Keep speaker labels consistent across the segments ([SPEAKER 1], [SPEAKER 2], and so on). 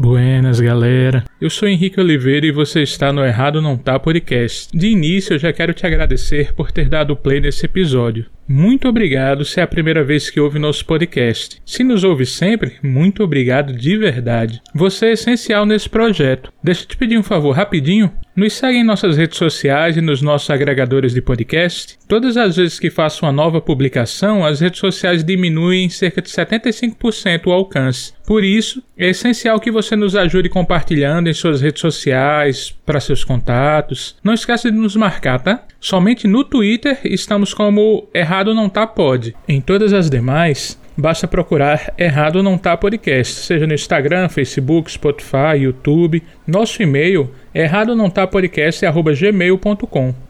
[SPEAKER 1] Buenas, galera. Eu sou Henrique Oliveira e você está no Errado Não Tá Podcast. De início, eu já quero te agradecer por ter dado play nesse episódio. Muito obrigado se é a primeira vez que ouve nosso podcast. Se nos ouve sempre, muito obrigado de verdade. Você é essencial nesse projeto. Deixa eu te pedir um favor rapidinho. Nos segue em nossas redes sociais e nos nossos agregadores de podcast. Todas as vezes que faço uma nova publicação, as redes sociais diminuem em cerca de 75% o alcance. Por isso, é essencial que você nos ajude compartilhando em suas redes sociais, para seus contatos. Não esqueça de nos marcar, tá? Somente no Twitter estamos como Errado Não Tá Pod. Em todas as demais, basta procurar Errado Não Tá Podcast, seja no Instagram, Facebook, Spotify, YouTube. Nosso e-mail é errado não tá.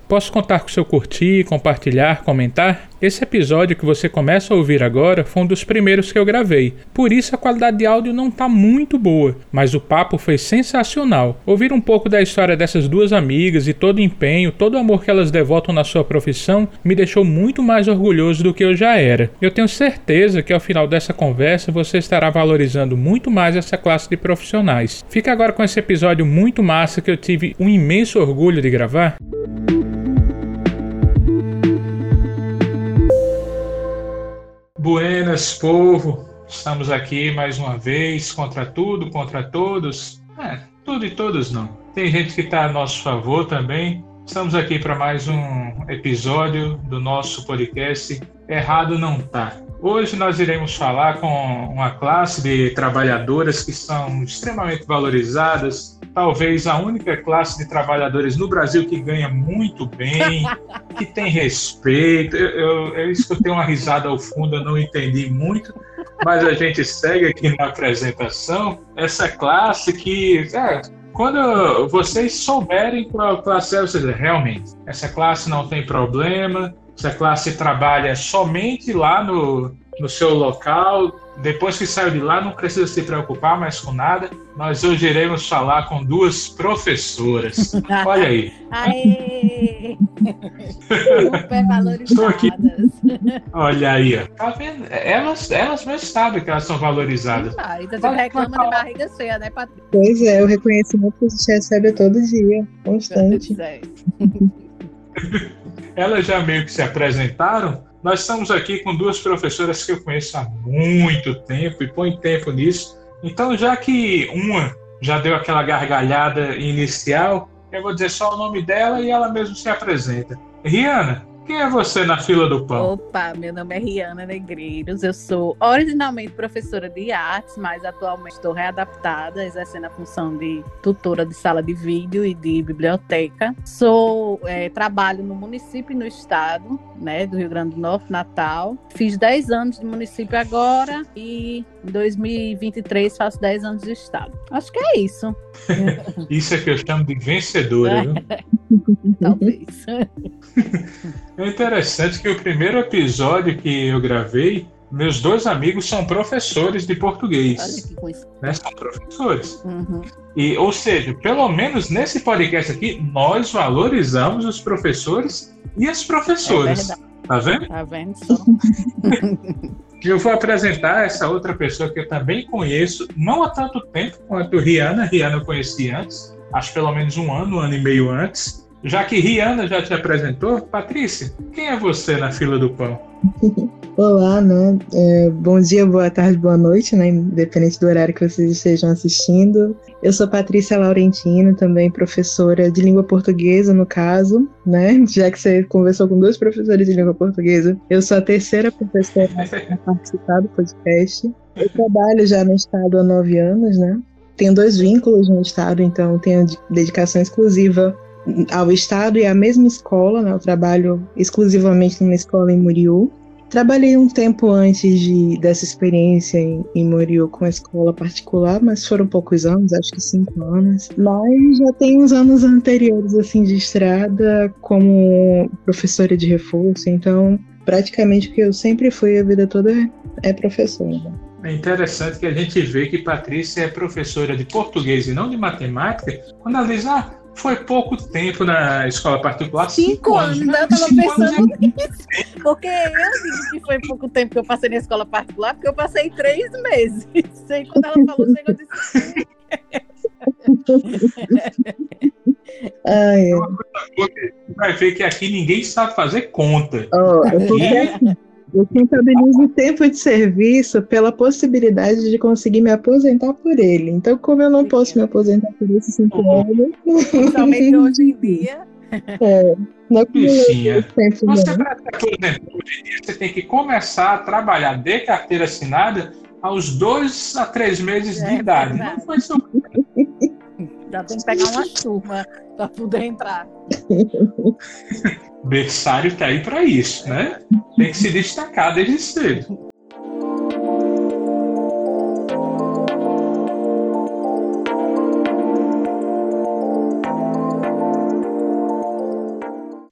[SPEAKER 1] Posso contar com seu curtir, compartilhar, comentar? Esse episódio que você começa a ouvir agora foi um dos primeiros que eu gravei, por isso a qualidade de áudio não está muito boa, mas o papo foi sensacional. Ouvir um pouco da história dessas duas amigas e todo o empenho, todo o amor que elas devotam na sua profissão me deixou muito mais orgulhoso do que eu já era. Eu tenho certeza que ao final dessa conversa você estará valorizando muito mais essa classe de profissionais. Fica agora com esse episódio muito massa que eu tive um imenso orgulho de gravar. Buenas, povo! Estamos aqui mais uma vez contra tudo, contra todos. É, tudo e todos não. Tem gente que está a nosso favor também. Estamos aqui para mais um episódio do nosso podcast Errado Não Tá. Hoje nós iremos falar com uma classe de trabalhadoras que são extremamente valorizadas, talvez a única classe de trabalhadores no Brasil que ganha muito bem, que tem respeito. Eu, eu, eu escutei uma risada ao fundo, eu não entendi muito, mas a gente segue aqui na apresentação. Essa classe que, é, quando vocês souberem qual classe é, vocês dizem, realmente, essa classe não tem problema, essa classe trabalha somente lá no, no seu local. Depois que saiu de lá, não precisa se preocupar mais com nada. Nós hoje iremos falar com duas professoras. Olha aí.
[SPEAKER 2] Aê! Super valorizadas. Estou aqui.
[SPEAKER 1] Olha aí, ó. Tá vendo? Elas, elas mesmo sabem que elas são valorizadas.
[SPEAKER 2] Ah, então você reclama de barriga cheia, né, Patrícia?
[SPEAKER 3] Pois é, o reconhecimento que a gente recebe todo dia, constante. É.
[SPEAKER 1] elas já meio que se apresentaram, nós estamos aqui com duas professoras que eu conheço há muito tempo e põe tempo nisso. Então, já que uma já deu aquela gargalhada inicial, eu vou dizer só o nome dela e ela mesmo se apresenta. Rihanna, quem é você na fila do pão?
[SPEAKER 2] Opa, meu nome é Riana Negreiros. Eu sou originalmente professora de artes, mas atualmente estou readaptada, exercendo a função de tutora de sala de vídeo e de biblioteca. Sou é, trabalho no município e no estado, né, do Rio Grande do Norte, Natal. Fiz 10 anos de município agora e em 2023 faço 10 anos de estado. Acho que é isso.
[SPEAKER 1] isso é que eu chamo de vencedora, viu?
[SPEAKER 2] Talvez.
[SPEAKER 1] É interessante que o primeiro episódio que eu gravei, meus dois amigos são professores de português. Olha que coisa. Né? São professores. Uhum. E, ou seja, pelo menos nesse podcast aqui, nós valorizamos os professores e as professoras. É tá vendo?
[SPEAKER 2] Tá vendo só.
[SPEAKER 1] eu vou apresentar essa outra pessoa que eu também conheço, não há tanto tempo quanto Rihanna. Rihanna eu conheci antes, acho pelo menos um ano, um ano e meio antes. Já que Rihanna já te apresentou, Patrícia, quem é você na fila do pão?
[SPEAKER 3] Olá, né? É, bom dia, boa tarde, boa noite, né? Independente do horário que vocês estejam assistindo. Eu sou Patrícia Laurentino, também professora de língua portuguesa, no caso, né? Já que você conversou com dois professores de língua portuguesa, eu sou a terceira professora a participar do podcast. Eu trabalho já no estado há nove anos, né? Tenho dois vínculos no estado, então tenho dedicação exclusiva ao Estado e à mesma escola, né? Eu trabalho exclusivamente numa escola em Muriú. Trabalhei um tempo antes de, dessa experiência em, em Muriú com a escola particular, mas foram poucos anos, acho que cinco anos. Mas já tem uns anos anteriores, assim, de estrada como professora de reforço, então praticamente o que eu sempre fui a vida toda é, professora.
[SPEAKER 1] É interessante que a gente vê que Patrícia é professora de português e não de matemática. Quando ela diz, ah, foi pouco tempo na escola particular.
[SPEAKER 2] Cinco, cinco anos, anos. Eu tava pensando é nisso. Porque eu digo que foi pouco tempo que eu passei na escola particular, porque eu passei três meses. Sei quando ela falou, chegou disse.
[SPEAKER 1] Ai, vai ver que aqui ninguém sabe fazer conta.
[SPEAKER 3] Oh, eu, eu contabilizo o tempo de serviço pela possibilidade de conseguir me aposentar por ele. Então, como eu não posso me aposentar por esses cinco uhum. anos.
[SPEAKER 2] Principalmente hoje em dia.
[SPEAKER 3] É, não
[SPEAKER 1] Bichinha, você para hoje em dia, você tem que começar a trabalhar de carteira assinada aos dois a três meses é, de idade. Não foi.
[SPEAKER 2] Já tem que pegar uma turma para poder entrar.
[SPEAKER 1] Berçário tá aí para isso, né? Tem que se destacar desde cedo.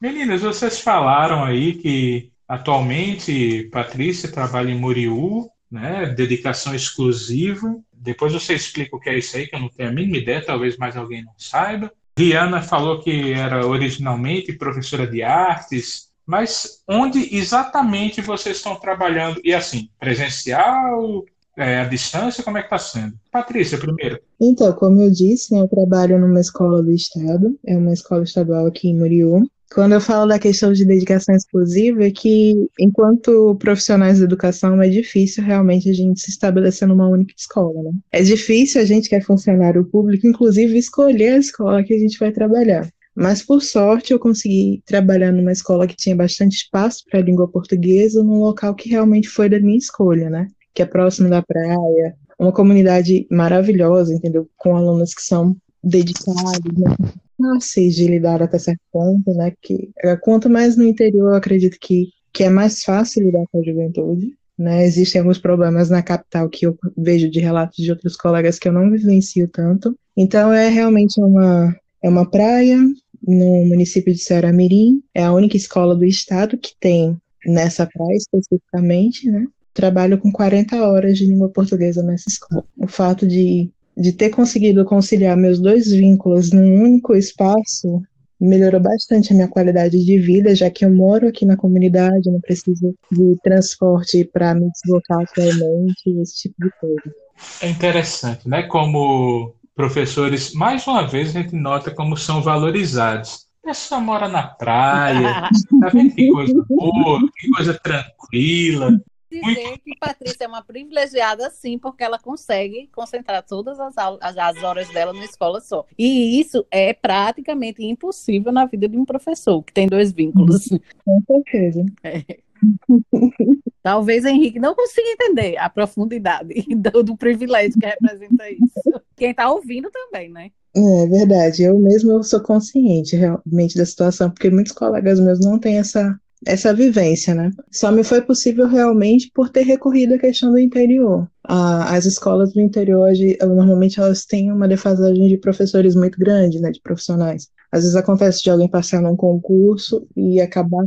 [SPEAKER 1] Meninas, vocês falaram aí que atualmente Patrícia trabalha em Muriú, né? Dedicação exclusiva. Depois você explica o que é isso aí, que eu não tenho a mínima ideia, talvez mais alguém não saiba. Rihanna falou que era originalmente professora de artes, mas onde exatamente vocês estão trabalhando? E assim, presencial, é, à distância, como é que está sendo? Patrícia, primeiro.
[SPEAKER 3] Então, como eu disse, né, eu trabalho numa escola do estado, é uma escola estadual aqui em Muriú, quando eu falo da questão de dedicação exclusiva, é que, enquanto profissionais de educação, é difícil realmente a gente se estabelecer numa única escola, né? É difícil a gente que é funcionário público, inclusive, escolher a escola que a gente vai trabalhar. Mas, por sorte, eu consegui trabalhar numa escola que tinha bastante espaço para a língua portuguesa, num local que realmente foi da minha escolha, né? Que é próximo da praia, uma comunidade maravilhosa, entendeu? Com alunos que são dedicados, né? Fáceis de lidar até certo ponto, né? Que é, quanto mais no interior, eu acredito que, que é mais fácil lidar com a juventude. Né, existem alguns problemas na capital que eu vejo de relatos de outros colegas que eu não vivencio tanto. Então é realmente uma, é uma praia no município de Ceará Mirim, é a única escola do estado que tem nessa praia especificamente, né? Trabalho com 40 horas de língua portuguesa nessa escola. O fato de de ter conseguido conciliar meus dois vínculos num único espaço melhorou bastante a minha qualidade de vida, já que eu moro aqui na comunidade, não preciso de transporte para me deslocar atualmente, esse tipo de coisa.
[SPEAKER 1] É interessante, né? Como professores, mais uma vez a gente nota como são valorizados. A pessoa mora na praia, tá vendo que coisa boa, que coisa tranquila,
[SPEAKER 2] dizer que Patrícia é uma privilegiada, sim, porque ela consegue concentrar todas as, aulas, as horas dela numa escola só. E isso é praticamente impossível na vida de um professor, que tem dois vínculos.
[SPEAKER 3] Com certeza. É.
[SPEAKER 2] Talvez Henrique não consiga entender a profundidade do, do privilégio que representa isso. Quem está ouvindo também, né?
[SPEAKER 3] É verdade, eu mesmo eu sou consciente realmente da situação, porque muitos colegas meus não têm essa essa vivência, né? Só me foi possível realmente por ter recorrido à questão do interior. As escolas do interior, hoje, normalmente, elas têm uma defasagem de professores muito grande, né, de profissionais. Às vezes acontece de alguém passar num concurso e acabar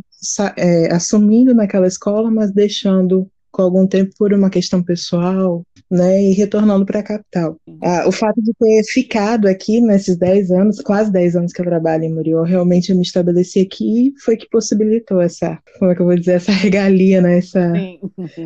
[SPEAKER 3] é, assumindo naquela escola, mas deixando com algum tempo por uma questão pessoal, né, e retornando para a capital. Ah, o fato de ter ficado aqui nesses 10 anos, quase 10 anos que eu trabalho em Murió, realmente eu me estabeleci aqui foi que possibilitou essa, como é que eu vou dizer, essa regalia, né, essa,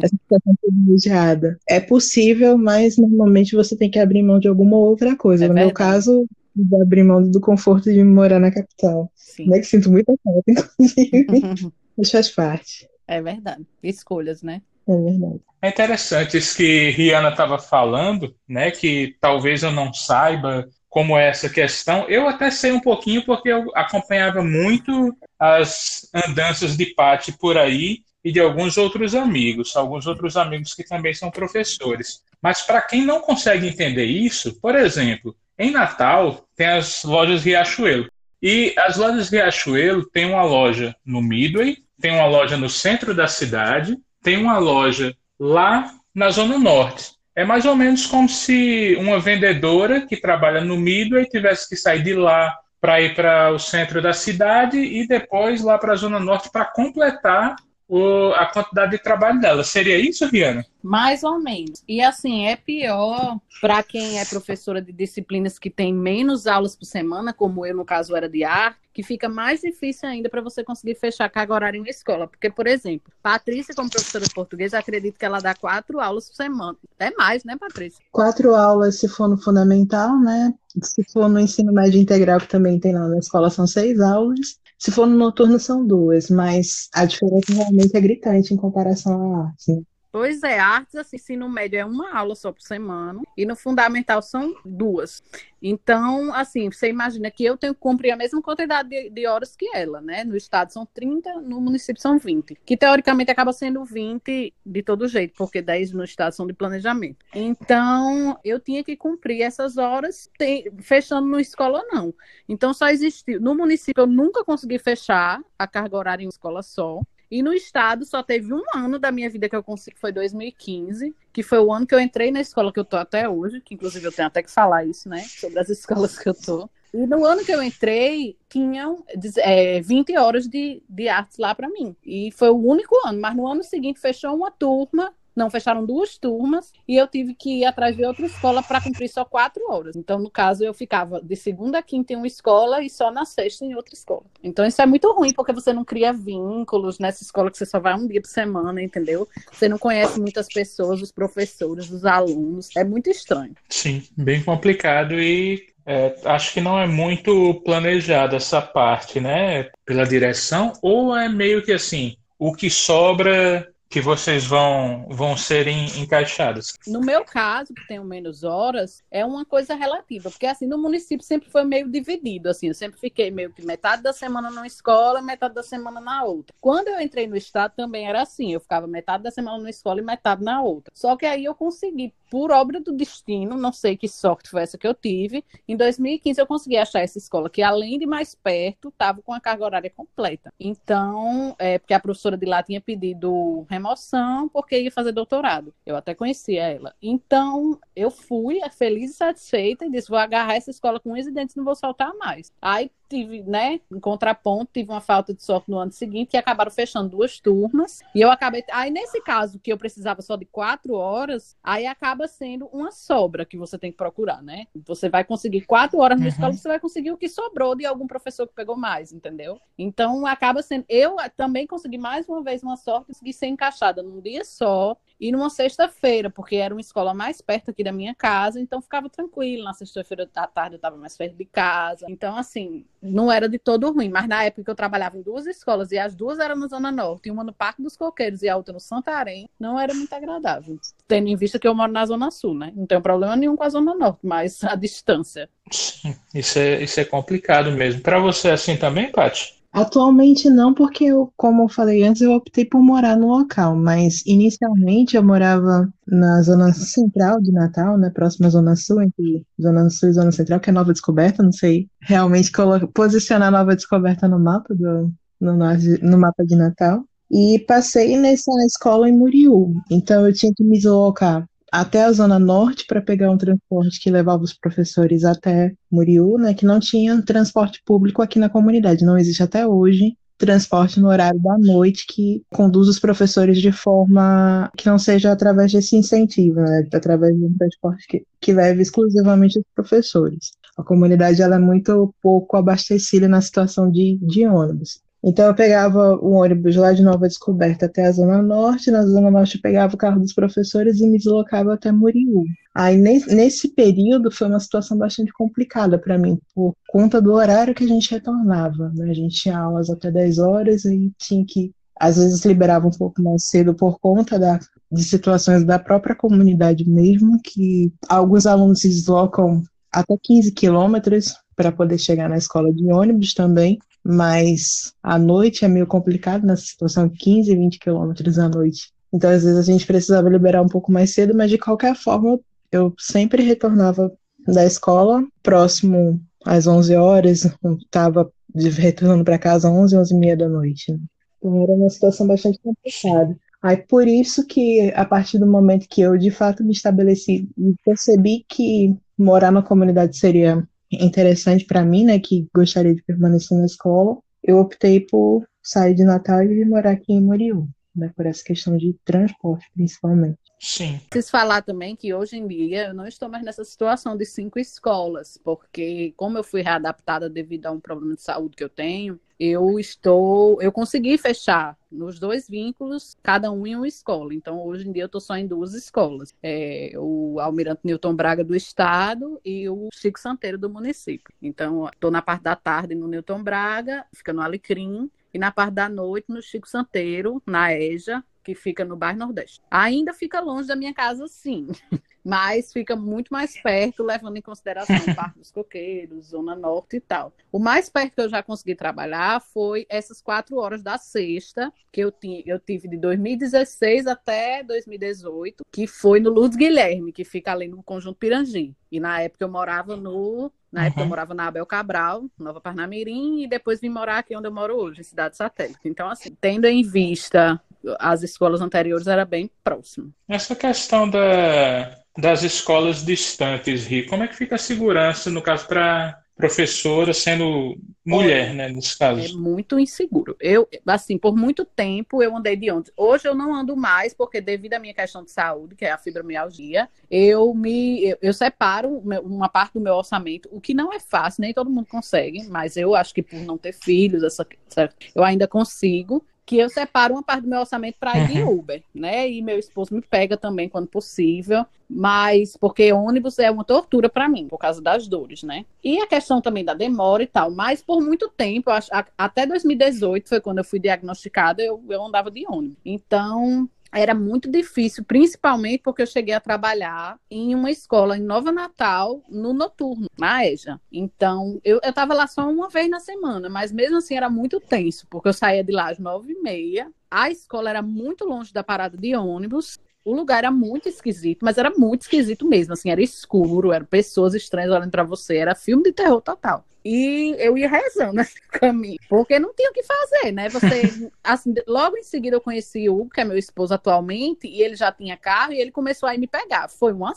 [SPEAKER 3] essa situação privilegiada. É possível, mas normalmente você tem que abrir mão de alguma outra coisa. É no verdade. meu caso, de abrir mão do conforto de morar na capital. Sim. Né, que sinto muita falta, inclusive. Mas faz parte.
[SPEAKER 2] É verdade. Escolhas, né?
[SPEAKER 3] É verdade.
[SPEAKER 1] É interessante isso que Rihanna estava falando, né? Que talvez eu não saiba como é essa questão. Eu até sei um pouquinho porque eu acompanhava muito as andanças de Pati por aí e de alguns outros amigos, alguns outros amigos que também são professores. Mas para quem não consegue entender isso, por exemplo, em Natal tem as lojas Riachuelo. E as lojas Riachuelo tem uma loja no Midway, tem uma loja no centro da cidade tem uma loja lá na Zona Norte. É mais ou menos como se uma vendedora que trabalha no Midway tivesse que sair de lá para ir para o centro da cidade e depois lá para a Zona Norte para completar o, a quantidade de trabalho dela. Seria isso, Riana?
[SPEAKER 2] Mais ou menos. E assim, é pior para quem é professora de disciplinas que tem menos aulas por semana, como eu, no caso, era de arte, que fica mais difícil ainda para você conseguir fechar carga horária em escola. Porque, por exemplo, Patrícia, como professora de português, acredito que ela dá quatro aulas por semana. Até mais, né, Patrícia?
[SPEAKER 3] Quatro aulas se for no fundamental, né? Se for no ensino médio integral, que também tem lá na escola, são seis aulas. Se for no noturno, são duas, mas a diferença realmente é gritante em comparação à arte.
[SPEAKER 2] Pois é, artes, assim, ensino médio é uma aula só por semana, e no fundamental são duas. Então, assim, você imagina que eu tenho que cumprir a mesma quantidade de, de, horas que ela, né? No estado são 30, no município são 20. Que teoricamente acaba sendo 20 de todo jeito, porque 10 no estado são de planejamento. Então, eu tinha que cumprir essas horas, te, fechando no escola não. Então, só existiu. No município, eu nunca consegui fechar a carga horária em escola só. E no estado só teve um ano da minha vida que eu consegui, foi 2015, que foi o ano que eu entrei na escola que eu tô até hoje, que inclusive eu tenho até que falar isso, né? Sobre as escolas que eu tô. E no ano que eu entrei, tinham é, 20 horas de, de artes lá para mim. E foi o único ano. Mas no ano seguinte fechou uma turma não, fecharam duas turmas e eu tive que ir atrás de outra escola para cumprir só quatro horas. Então, no caso, eu ficava de segunda a quinta em uma escola e só na sexta em outra escola. Então, isso é muito ruim, porque você não cria vínculos nessa escola que você só vai um dia por semana, entendeu? Você não conhece muitas pessoas, os professores, os alunos. É muito estranho.
[SPEAKER 1] Sim, bem complicado e é, acho que não é muito planejado essa parte, né? Pela direção, ou é meio que assim, o que sobra que vocês vão, vão serem encaixados?
[SPEAKER 2] No meu caso, que tenho menos horas, é uma coisa relativa, porque assim, no município sempre foi meio dividido, assim, eu sempre fiquei meio que metade da semana numa escola, metade da semana na outra. Quando eu entrei no estado também era assim, eu ficava metade da semana numa escola e metade na outra. Só que aí eu consegui, por obra do destino, não sei que sorte foi essa que eu tive, em 2015 eu consegui achar essa escola que além de mais perto, estava com a carga horária completa. Então, é, porque a professora de lá tinha pedido remoção porque ia fazer doutorado. Eu até conhecia ela. Então, eu fui feliz e satisfeita e disse: vou agarrar essa escola com os dentes, não vou soltar mais. Aí tive, né, em contraponto, tive uma falta de sorte no ano seguinte e acabaram fechando duas turmas. E eu acabei. Aí, nesse caso, que eu precisava só de quatro horas, aí acaba sendo uma sobra que você tem que procurar, né? Você vai conseguir quatro horas na uhum. escola, você vai conseguir o que sobrou de algum professor que pegou mais, entendeu? Então, acaba sendo. Eu também consegui mais uma vez uma sorte, consegui ser encaixada num dia só e numa sexta-feira, porque era uma escola mais perto aqui da minha casa, então ficava tranquilo. Na sexta-feira à tarde eu estava mais perto de casa. Então, assim, não era de todo ruim. Mas na época que eu trabalhava em duas escolas, e as duas eram na Zona Norte, uma no Parque dos Coqueiros e a outra no Santarém, não era muito agradável. Tendo em vista que eu moro na Zona Sul, né? Não tenho problema nenhum com a Zona Norte, mas a distância.
[SPEAKER 1] Sim, isso é, isso é complicado mesmo. Para você é assim também, Paty?
[SPEAKER 3] Atualmente não, porque eu, como eu falei antes, eu optei por morar no local, mas inicialmente eu morava na zona central de Natal, né, próxima à zona sul, entre zona sul e zona central, que é Nova Descoberta, não sei realmente posicionar Nova Descoberta no mapa do no, no mapa de Natal. E passei nessa escola em Muriú, então eu tinha que me deslocar até a Zona Norte para pegar um transporte que levava os professores até Muriú, né, que não tinha transporte público aqui na comunidade, não existe até hoje transporte no horário da noite que conduz os professores de forma que não seja através desse incentivo, né, através de um transporte que, que leve exclusivamente os professores. A comunidade ela é muito pouco abastecida na situação de, de ônibus. Então eu pegava o ônibus lá de Nova Descoberta até a Zona Norte, na Zona Norte eu pegava o carro dos professores e me deslocava até Muriú. Aí nesse período foi uma situação bastante complicada para mim, por conta do horário que a gente retornava. Né? A gente tinha aulas até 10 horas e tinha que, às vezes, liberava um pouco mais cedo por conta da, de situações da própria comunidade mesmo, que alguns alunos se deslocam até 15 quilômetros para poder chegar na escola de ônibus também mas à noite é meio complicado nessa situação, 15, 20 quilômetros à noite. Então, às vezes, a gente precisava liberar um pouco mais cedo, mas de qualquer forma, eu sempre retornava da escola próximo às 11 horas, estava retornando para casa às 11, 11 e meia da noite. Né? Então, era uma situação bastante complicada. Aí, por isso que, a partir do momento que eu, de fato, me estabeleci e percebi que morar na comunidade seria interessante para mim, né, que gostaria de permanecer na escola, eu optei por sair de Natal e vir morar aqui em Moriú. Né, por essa questão de transporte, principalmente.
[SPEAKER 1] Sim.
[SPEAKER 2] Preciso falar também que hoje em dia eu não estou mais nessa situação de cinco escolas, porque como eu fui readaptada devido a um problema de saúde que eu tenho, eu estou, eu consegui fechar nos dois vínculos, cada um em uma escola. Então, hoje em dia, eu estou só em duas escolas: é, o Almirante Newton Braga do Estado e o Chico Santeiro do município. Então, estou na parte da tarde no Newton Braga, fica no Alecrim, e na parte da noite no Chico Santeiro, na EJA, que fica no bairro Nordeste. Ainda fica longe da minha casa, sim, mas fica muito mais perto, levando em consideração o Parque dos Coqueiros, Zona Norte e tal. O mais perto que eu já consegui trabalhar foi essas quatro horas da sexta, que eu, eu tive de 2016 até 2018, que foi no Lourdes Guilherme, que fica ali no Conjunto Pirangi. E na época eu morava no na uhum. época eu morava na Abel Cabral, Nova Parnamirim, e depois vim morar aqui onde eu moro hoje, em Cidade Satélite. Então, assim, tendo em vista as escolas anteriores, era bem próximo.
[SPEAKER 1] Essa questão da, das escolas distantes, Ri, como é que fica a segurança, no caso, para professora sendo mulher, né, nesse caso.
[SPEAKER 2] É muito inseguro. Eu, assim, por muito tempo eu andei de ônibus. Hoje eu não ando mais porque devido à minha questão de saúde, que é a fibromialgia, eu me eu, eu separo uma parte do meu orçamento, o que não é fácil, nem todo mundo consegue, mas eu acho que por não ter filhos, essa, essa eu ainda consigo que eu separo uma parte do meu orçamento para ir de uhum. Uber, né? E meu esposo me pega também quando possível, mas porque ônibus é uma tortura para mim, por causa das dores, né? E a questão também da demora e tal, mas por muito tempo, acho, até 2018 foi quando eu fui diagnosticada, eu, eu andava de ônibus. Então, era muito difícil, principalmente porque eu cheguei a trabalhar em uma escola em Nova Natal, no noturno, na EJA. Então, eu estava lá só uma vez na semana, mas mesmo assim era muito tenso, porque eu saía de lá às nove e meia, a escola era muito longe da parada de ônibus, o lugar era muito esquisito, mas era muito esquisito mesmo, assim, era escuro, eram pessoas estranhas olhando para você, era filme de terror total. E eu ia rezando nesse caminho, porque não tinha o que fazer, né? Você, assim, logo em seguida eu conheci o Hugo, que é meu esposo atualmente, e ele já tinha carro e ele começou a ir me pegar. Foi uma,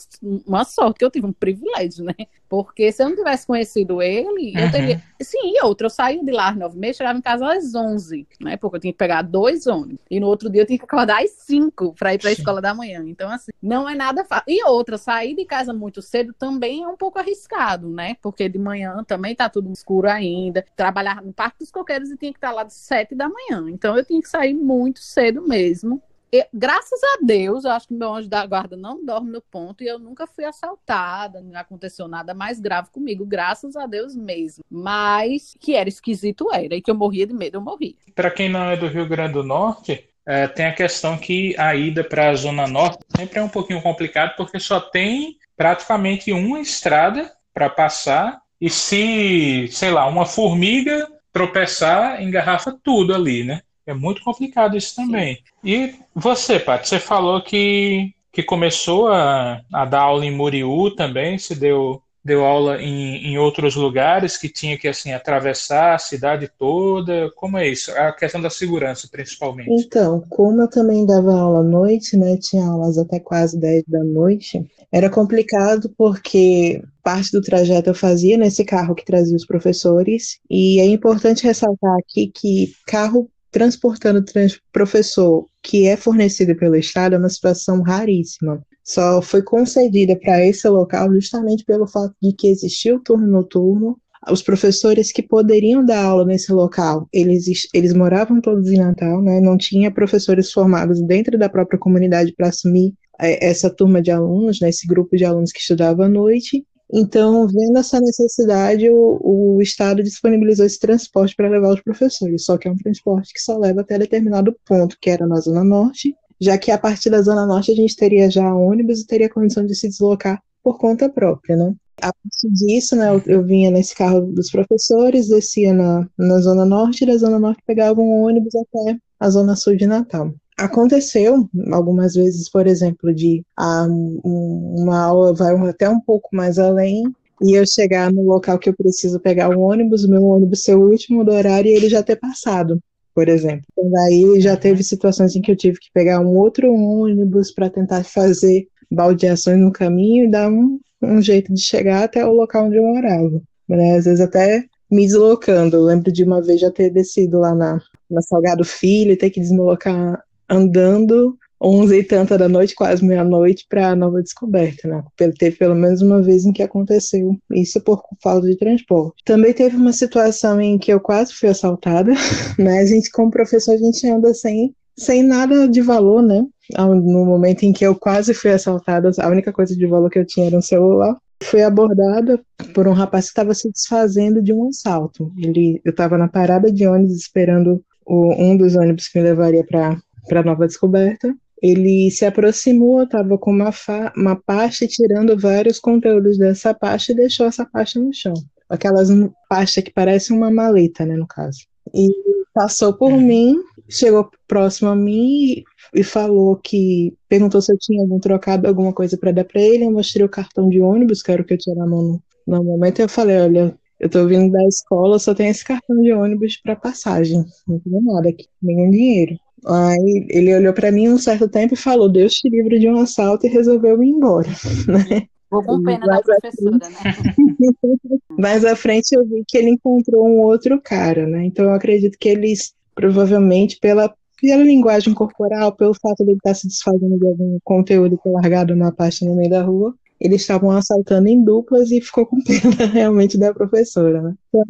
[SPEAKER 2] uma sorte que eu tive, um privilégio, né? Porque se eu não tivesse conhecido ele, eu uhum. teria. Sim, e outra, eu saía de lá às nove e meia, chegava em casa às onze, né? Porque eu tinha que pegar dois ônibus. E no outro dia eu tinha que acordar às cinco para ir para a escola da manhã. Então, assim, não é nada fácil. E outra, sair de casa muito cedo também é um pouco arriscado, né? Porque de manhã também tá tudo tudo escuro ainda. Trabalhava no Parque dos Coqueiros e tinha que estar lá de sete da manhã. Então eu tinha que sair muito cedo mesmo. E, graças a Deus, eu acho que meu anjo da guarda não dorme no ponto e eu nunca fui assaltada, não aconteceu nada mais grave comigo, graças a Deus mesmo. Mas que era esquisito era e que eu morria de medo, eu morria.
[SPEAKER 1] Para quem não é do Rio Grande do Norte, é, tem a questão que a ida para a Zona Norte sempre é um pouquinho complicado porque só tem praticamente uma estrada para passar e se, sei lá, uma formiga tropeçar, engarrafa tudo ali, né? É muito complicado isso também. Sim. E você, Paty, você falou que, que começou a, a dar aula em Muriú também, se deu deu aula em, em outros lugares que tinha que assim atravessar a cidade toda? Como é isso? A questão da segurança, principalmente.
[SPEAKER 3] Então, como eu também dava aula à noite, né, tinha aulas até quase 10 da noite, era complicado porque parte do trajeto eu fazia nesse carro que trazia os professores, e é importante ressaltar aqui que carro transportando trans professor que é fornecido pelo Estado é uma situação raríssima só foi concedida para esse local justamente pelo fato de que existia o turno noturno. Os professores que poderiam dar aula nesse local, eles, eles moravam todos em Natal, né? não tinha professores formados dentro da própria comunidade para assumir é, essa turma de alunos, né? esse grupo de alunos que estudava à noite. Então, vendo essa necessidade, o, o Estado disponibilizou esse transporte para levar os professores, só que é um transporte que só leva até determinado ponto, que era na Zona Norte, já que a partir da Zona Norte a gente teria já ônibus e teria condição de se deslocar por conta própria, né? A partir disso, né, eu, eu vinha nesse carro dos professores, descia na, na Zona Norte, e da Zona Norte pegava um ônibus até a Zona Sul de Natal. Aconteceu algumas vezes, por exemplo, de ah, um, uma aula vai até um pouco mais além e eu chegar no local que eu preciso pegar o ônibus, o meu ônibus ser o último do horário e ele já ter passado por exemplo. Então, daí já teve situações em que eu tive que pegar um outro ônibus para tentar fazer baldeações no caminho e dar um, um jeito de chegar até o local onde eu morava. Né? Às vezes até me deslocando. Eu lembro de uma vez já ter descido lá na, na Salgado Filho e ter que deslocar andando 11 e tanta da noite, quase meia-noite, para Nova Descoberta, né? Teve pelo menos uma vez em que aconteceu isso por falta de transporte. Também teve uma situação em que eu quase fui assaltada, né? A gente, como professor, a gente anda sem, sem nada de valor, né? No momento em que eu quase fui assaltada, a única coisa de valor que eu tinha era um celular. Fui abordada por um rapaz que estava se desfazendo de um assalto. Ele, eu estava na parada de ônibus esperando o, um dos ônibus que me levaria para Nova Descoberta ele se aproximou, estava com uma, uma pasta tirando vários conteúdos dessa pasta e deixou essa pasta no chão. Aquelas pasta que parece uma maleta, né, no caso. E passou por uhum. mim, chegou próximo a mim e, falou que perguntou se eu tinha algum trocado, alguma coisa para dar para ele. Eu mostrei o cartão de ônibus, que era o que eu tinha na mão no, no momento. Eu falei: Olha, eu tô vindo da escola, só tenho esse cartão de ônibus para passagem, não tenho nada aqui, nenhum dinheiro. Aí ele olhou para mim um certo tempo e falou: Deus te livre de um assalto e resolveu ir embora. Né?
[SPEAKER 2] Vou com pena da professora, frente,
[SPEAKER 3] né? Mais à frente eu vi que ele encontrou um outro cara, né? Então eu acredito que eles, provavelmente, pela, pela linguagem corporal, pelo fato de ele estar se desfazendo de algum conteúdo que é largado na página no meio da rua, eles estavam assaltando em duplas e ficou com pena realmente da professora. Né? Então,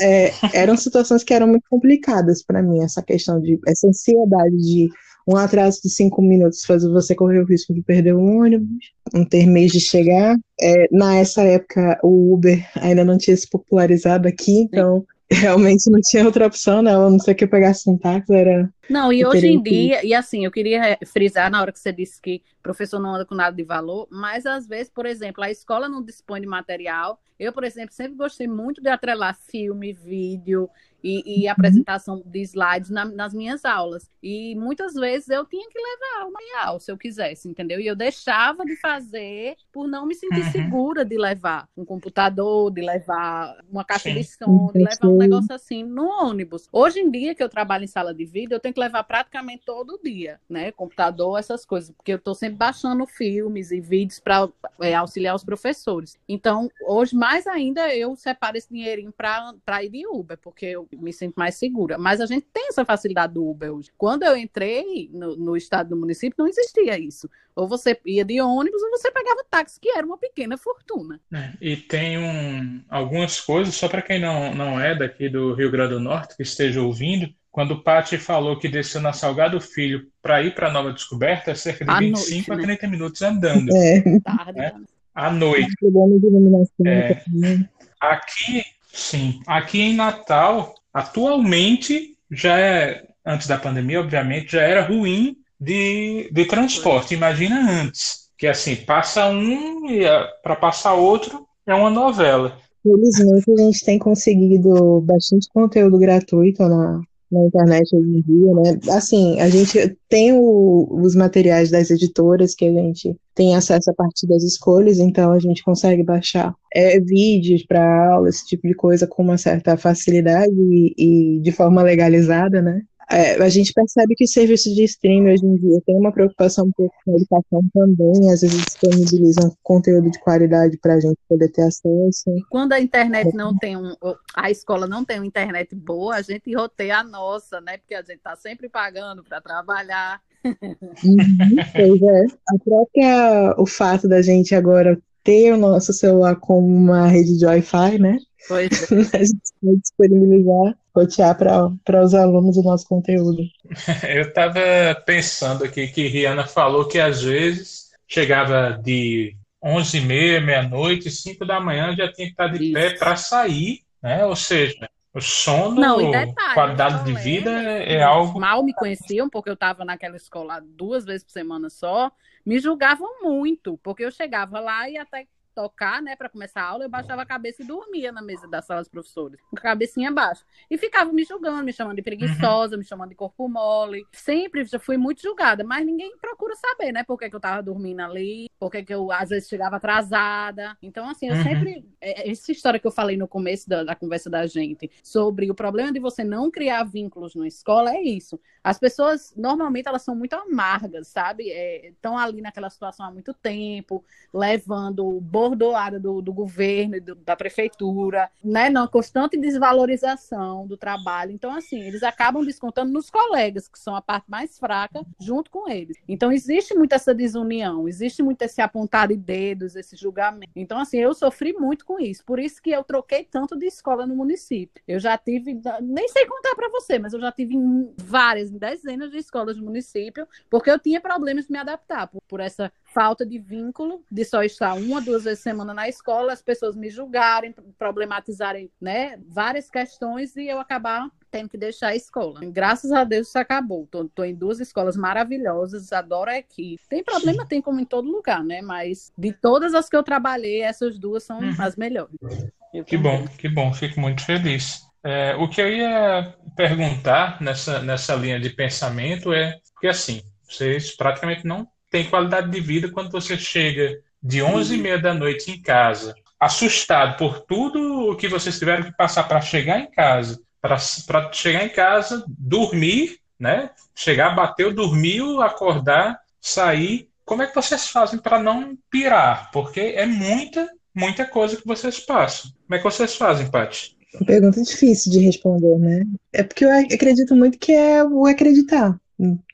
[SPEAKER 3] é, eram situações que eram muito complicadas para mim, essa questão de essa ansiedade de um atraso de cinco minutos fazer você correr o risco de perder o ônibus, não ter mês de chegar. É, nessa época, o Uber ainda não tinha se popularizado aqui, então realmente não tinha outra opção, né? Eu não sei o que eu pegasse um táxi, era.
[SPEAKER 2] Não, e hoje em dia, e assim, eu queria frisar na hora que você disse que professor não anda com nada de valor, mas às vezes, por exemplo, a escola não dispõe de material. Eu, por exemplo, sempre gostei muito de atrelar filme, vídeo e, e uhum. apresentação de slides na, nas minhas aulas. E muitas vezes eu tinha que levar o material, se eu quisesse, entendeu? E eu deixava de fazer por não me sentir uhum. segura de levar um computador, de levar uma caixa de som, de levar um negócio assim no ônibus. Hoje em dia, que eu trabalho em sala de vídeo, eu tenho que levar praticamente todo dia, né? Computador, essas coisas, porque eu estou sempre baixando filmes e vídeos para é, auxiliar os professores. Então, hoje, mais ainda, eu separo esse dinheirinho para ir de Uber, porque eu me sinto mais segura. Mas a gente tem essa facilidade do Uber hoje. Quando eu entrei no, no estado do município, não existia isso. Ou você ia de ônibus ou você pegava táxi, que era uma pequena fortuna.
[SPEAKER 1] É, e tem um, algumas coisas, só para quem não, não é daqui do Rio Grande do Norte, que esteja ouvindo, quando o Pati falou que desceu na Salgado Filho para ir para Nova Descoberta, é cerca de à 25 noite, a 30 né? minutos andando. É. Tarde, né? À noite. É. Aqui, sim. Aqui em Natal, atualmente, já é, antes da pandemia, obviamente, já era ruim de, de transporte. Imagina antes, que assim, passa um e para passar outro é uma novela.
[SPEAKER 3] Felizmente a gente tem conseguido bastante conteúdo gratuito na, na internet hoje em dia, né? Assim, a gente tem o, os materiais das editoras que a gente tem acesso a partir das escolhas, então a gente consegue baixar é, vídeos para aula, esse tipo de coisa com uma certa facilidade e, e de forma legalizada, né? É, a gente percebe que os serviços de streaming hoje em dia têm uma preocupação um pouco com a educação também, às vezes disponibilizam conteúdo de qualidade para a gente poder ter acesso.
[SPEAKER 2] Quando a internet não tem um, a escola não tem uma internet boa, a gente roteia a nossa, né? Porque a gente está sempre pagando para trabalhar.
[SPEAKER 3] Uhum, pois é. A própria, o fato da gente agora ter o nosso celular como uma rede de Wi-Fi, né?
[SPEAKER 2] Pois
[SPEAKER 3] é. a gente pode disponibilizar rotear para os alunos o nosso conteúdo.
[SPEAKER 1] Eu estava pensando aqui que Rihanna falou que às vezes chegava de 11 e meia, meia-noite, 5 da manhã já tinha que estar de Isso. pé para sair, né? Ou seja, o sono, Não, detalhe, qualidade de vida é algo.
[SPEAKER 2] Mal me conheciam, porque eu estava naquela escola duas vezes por semana só, me julgavam muito, porque eu chegava lá e até tocar, né, para começar a aula, eu baixava a cabeça e dormia na mesa da sala dos professores, com a cabecinha baixa. E ficava me julgando, me chamando de preguiçosa, uhum. me chamando de corpo mole. Sempre já fui muito julgada, mas ninguém procura saber, né, por que, que eu tava dormindo ali, por que, que eu às vezes chegava atrasada. Então, assim, eu uhum. sempre. É, essa história que eu falei no começo da, da conversa da gente sobre o problema de você não criar vínculos na escola é isso. As pessoas, normalmente, elas são muito amargas, sabe? Estão é, ali naquela situação há muito tempo, levando boa bordoada do, do governo, do, da prefeitura, né, na constante desvalorização do trabalho. Então, assim, eles acabam descontando nos colegas, que são a parte mais fraca, junto com eles. Então, existe muito essa desunião, existe muito esse apontar de dedos, esse julgamento. Então, assim, eu sofri muito com isso. Por isso que eu troquei tanto de escola no município. Eu já tive, nem sei contar para você, mas eu já tive várias, dezenas de escolas no município, porque eu tinha problemas de me adaptar por, por essa falta de vínculo, de só estar uma, duas vezes semana na escola, as pessoas me julgarem, problematizarem, né, várias questões e eu acabar tendo que deixar a escola. Graças a Deus isso acabou. Tô, tô em duas escolas maravilhosas, adoro a equipe. Tem problema, tem como em todo lugar, né? Mas de todas as que eu trabalhei, essas duas são uhum. as melhores.
[SPEAKER 1] que bom, que bom, fico muito feliz. É, o que eu ia perguntar nessa, nessa linha de pensamento é porque assim, vocês praticamente não têm qualidade de vida quando você chega de 11 e meia da noite em casa, assustado por tudo o que vocês tiveram que passar para chegar em casa, para chegar em casa, dormir, né? Chegar, bateu, dormiu, acordar, sair. Como é que vocês fazem para não pirar? Porque é muita, muita coisa que vocês passam. Como é que vocês fazem, Paty?
[SPEAKER 3] Pergunta difícil de responder, né? É porque eu acredito muito que é o acreditar,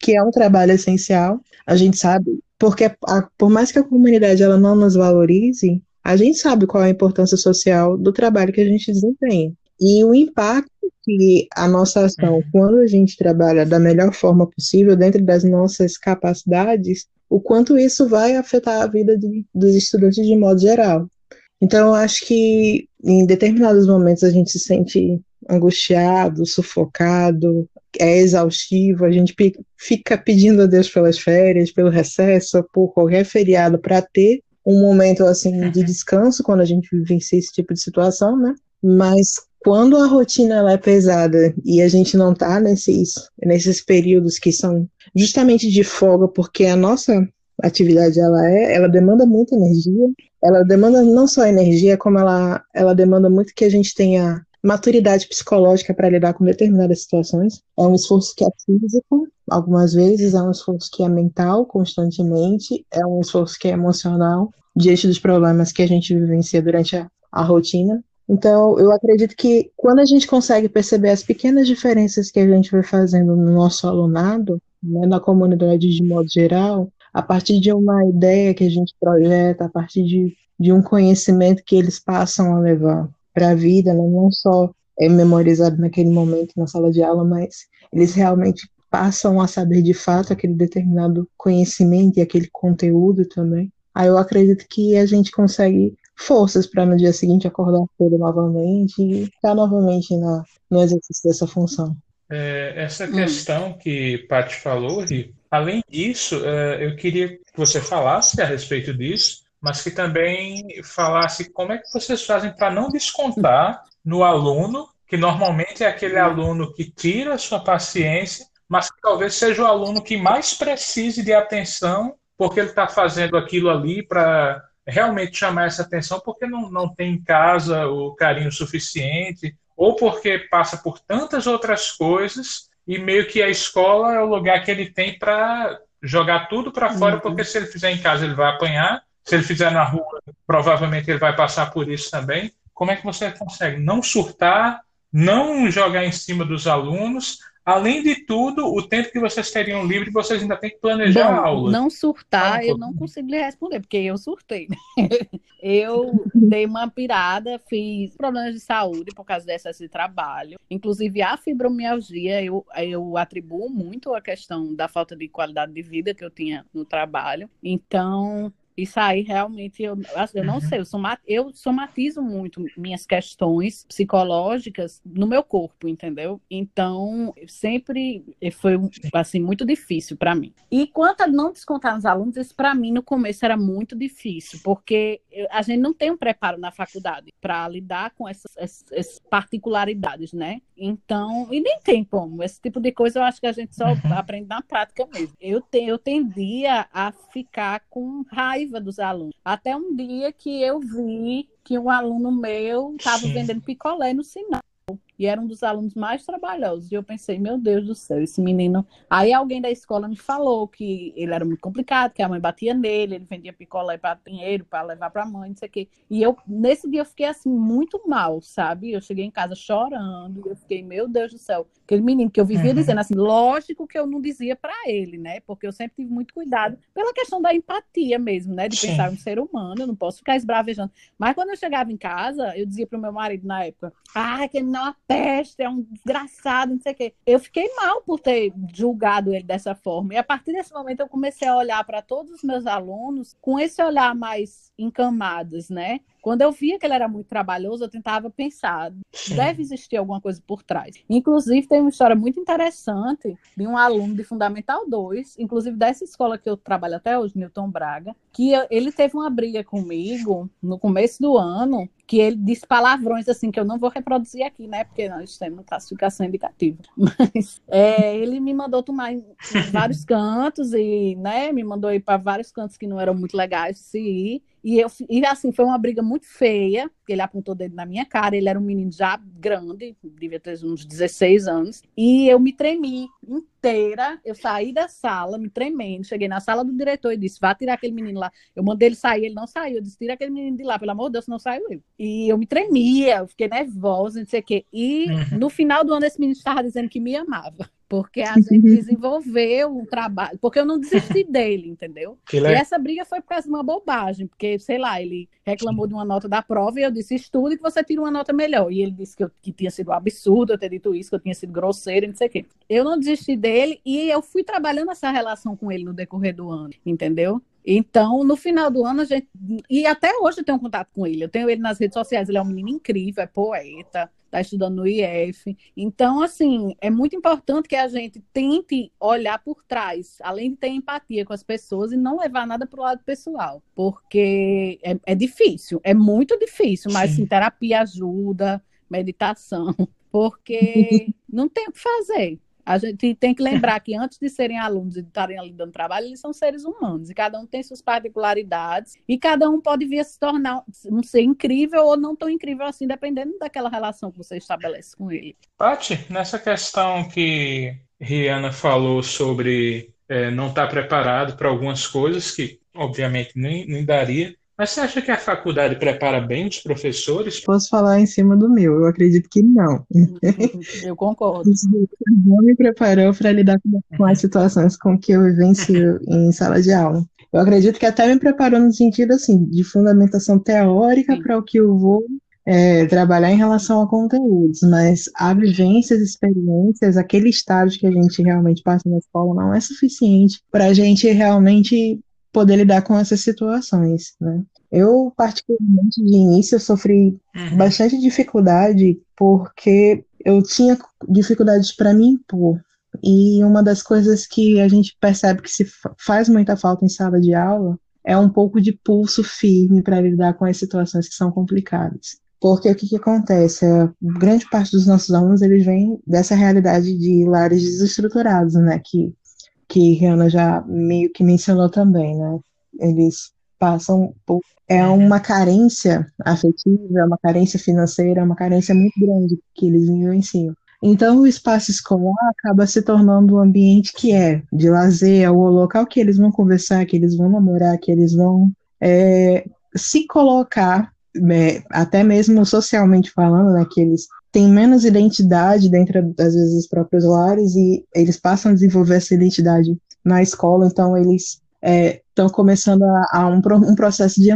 [SPEAKER 3] que é um trabalho essencial. A gente sabe, porque a, por mais que a comunidade ela não nos valorize, a gente sabe qual é a importância social do trabalho que a gente desempenha. E o impacto que a nossa ação, uhum. quando a gente trabalha da melhor forma possível, dentro das nossas capacidades, o quanto isso vai afetar a vida de, dos estudantes de modo geral. Então, eu acho que em determinados momentos a gente se sente angustiado, sufocado, é exaustivo, a gente fica pedindo a Deus pelas férias, pelo recesso, por qualquer feriado, para ter um momento assim de descanso quando a gente vivencia esse tipo de situação, né? Mas quando a rotina ela é pesada e a gente não está nesses, nesses períodos que são justamente de folga, porque a nossa atividade ela é, ela demanda muita energia, ela demanda não só energia, como ela, ela demanda muito que a gente tenha maturidade psicológica para lidar com determinadas situações. É um esforço que é físico, algumas vezes, é um esforço que é mental constantemente, é um esforço que é emocional diante dos problemas que a gente vivencia durante a, a rotina. Então, eu acredito que quando a gente consegue perceber as pequenas diferenças que a gente vai fazendo no nosso alunado, né, na comunidade de modo geral, a partir de uma ideia que a gente projeta, a partir de, de um conhecimento que eles passam a levar para a vida, né, não só é memorizado naquele momento na sala de aula, mas eles realmente passam a saber de fato aquele determinado conhecimento e aquele conteúdo também. Aí eu acredito que a gente consegue forças para no dia seguinte acordar cedo novamente e estar novamente na, no exercício dessa função.
[SPEAKER 1] É, essa hum. questão hum. que Paty falou, Rico, além disso, é, eu queria que você falasse a respeito disso, mas que também falasse como é que vocês fazem para não descontar no aluno, que normalmente é aquele aluno que tira a sua paciência, mas que talvez seja o aluno que mais precise de atenção, porque ele está fazendo aquilo ali para realmente chamar essa atenção porque não, não tem em casa o carinho suficiente, ou porque passa por tantas outras coisas e meio que a escola é o lugar que ele tem para jogar tudo para fora, uhum. porque se ele fizer em casa ele vai apanhar, se ele fizer na rua, provavelmente ele vai passar por isso também. Como é que você consegue não surtar, não jogar em cima dos alunos, Além de tudo, o tempo que vocês teriam livre, vocês ainda têm que planejar Bom, a aula.
[SPEAKER 2] Não surtar, ah, eu não consigo lhe responder, porque eu surtei. eu dei uma pirada, fiz problemas de saúde por causa desse trabalho. Inclusive, a fibromialgia, eu, eu atribuo muito a questão da falta de qualidade de vida que eu tinha no trabalho. Então, isso aí realmente eu, eu não uhum. sei, eu, eu somatizo muito minhas questões psicológicas no meu corpo, entendeu? Então, sempre foi assim muito difícil para mim. E quanto a não descontar nos alunos, isso para mim no começo era muito difícil, porque a gente não tem um preparo na faculdade para lidar com essas, essas, particularidades, né? Então, e nem tem como. Esse tipo de coisa eu acho que a gente só uhum. aprende na prática mesmo. Eu, te, eu tendia a ficar com raiva dos alunos. Até um dia que eu vi que um aluno meu estava vendendo picolé no sinal. E era um dos alunos mais trabalhosos. E eu pensei, meu Deus do céu, esse menino. Aí alguém da escola me falou que ele era muito complicado, que a mãe batia nele, ele vendia picolé para dinheiro, para levar para a mãe, não sei o quê. E eu, nesse dia, eu fiquei assim, muito mal, sabe? Eu cheguei em casa chorando, eu fiquei, meu Deus do céu, aquele menino que eu vivia uhum. dizendo assim, lógico que eu não dizia para ele, né? Porque eu sempre tive muito cuidado pela questão da empatia mesmo, né? De Sim. pensar um ser humano, eu não posso ficar esbravejando. Mas quando eu chegava em casa, eu dizia pro meu marido na época, ah, que ele não é peste, é um desgraçado, não sei o quê. Eu fiquei mal por ter julgado ele dessa forma. E a partir desse momento eu comecei a olhar para todos os meus alunos com esse olhar mais encamados, né? Quando eu via que ele era muito trabalhoso, eu tentava pensar, deve existir alguma coisa por trás. Inclusive, tem uma história muito interessante de um aluno de Fundamental 2, inclusive dessa escola que eu trabalho até hoje, Newton Braga, que ele teve uma briga comigo no começo do ano, que ele disse palavrões assim que eu não vou reproduzir aqui, né? Porque nós temos classificação indicativa. Mas é, ele me mandou tomar em vários cantos e, né, me mandou ir para vários cantos que não eram muito legais de se ir. E, eu, e assim, foi uma briga muito feia, ele apontou dele na minha cara, ele era um menino já grande, devia ter uns 16 anos, e eu me tremi inteira, eu saí da sala, me tremendo, cheguei na sala do diretor e disse, vá tirar aquele menino lá. Eu mandei ele sair, ele não saiu, eu disse, tira aquele menino de lá, pelo amor de Deus, não saiu eu. E eu me tremia, eu fiquei nervosa, não sei o quê. E uhum. no final do ano esse menino estava dizendo que me amava porque a gente desenvolveu um trabalho, porque eu não desisti dele, entendeu? E essa briga foi por causa de uma bobagem, porque, sei lá, ele reclamou de uma nota da prova e eu disse, estude que você tira uma nota melhor. E ele disse que, eu, que tinha sido um absurdo eu ter dito isso, que eu tinha sido grosseiro, não sei o quê. Eu não desisti dele e eu fui trabalhando essa relação com ele no decorrer do ano, entendeu? Então, no final do ano, a gente. E até hoje eu tenho contato com ele. Eu tenho ele nas redes sociais. Ele é um menino incrível, é poeta, está estudando no IF. Então, assim, é muito importante que a gente tente olhar por trás, além de ter empatia com as pessoas e não levar nada para o lado pessoal. Porque é, é, difícil, é muito difícil, mas sim, terapia ajuda, meditação, porque não tem o que fazer. A gente tem que lembrar que antes de serem alunos e de estarem ali dando trabalho, eles são seres humanos e cada um tem suas particularidades e cada um pode vir a se tornar um ser incrível ou não tão incrível assim, dependendo daquela relação que você estabelece com ele.
[SPEAKER 1] Paty, nessa questão que Rihanna falou sobre é, não estar preparado para algumas coisas que, obviamente, nem, nem daria, mas você acha que a faculdade prepara bem os professores?
[SPEAKER 3] Posso falar em cima do meu, eu acredito que não.
[SPEAKER 2] Eu concordo.
[SPEAKER 3] Não me preparou para lidar com as situações com que eu vivencio em sala de aula. Eu acredito que até me preparou no sentido assim de fundamentação teórica para o que eu vou é, trabalhar em relação a conteúdos, mas a vivências, experiências, aquele estágio que a gente realmente passa na escola não é suficiente para a gente realmente poder lidar com essas situações, né? Eu, particularmente, de início, sofri uhum. bastante dificuldade porque eu tinha dificuldades para me impor. E uma das coisas que a gente percebe que se faz muita falta em sala de aula é um pouco de pulso firme para lidar com as situações que são complicadas. Porque o que, que acontece? A grande parte dos nossos alunos eles vêm dessa realidade de lares desestruturados, né? Que que Rihanna já meio que mencionou também, né? Eles passam por. É uma carência afetiva, é uma carência financeira, é uma carência muito grande que eles vivenciam. Então, o espaço escolar acaba se tornando um ambiente que é de lazer, é o local que eles vão conversar, que eles vão namorar, que eles vão é, se colocar, é, até mesmo socialmente falando, né, que eles têm menos identidade dentro, das vezes, dos próprios lares e eles passam a desenvolver essa identidade na escola, então eles estão começando a, a um, um, processo de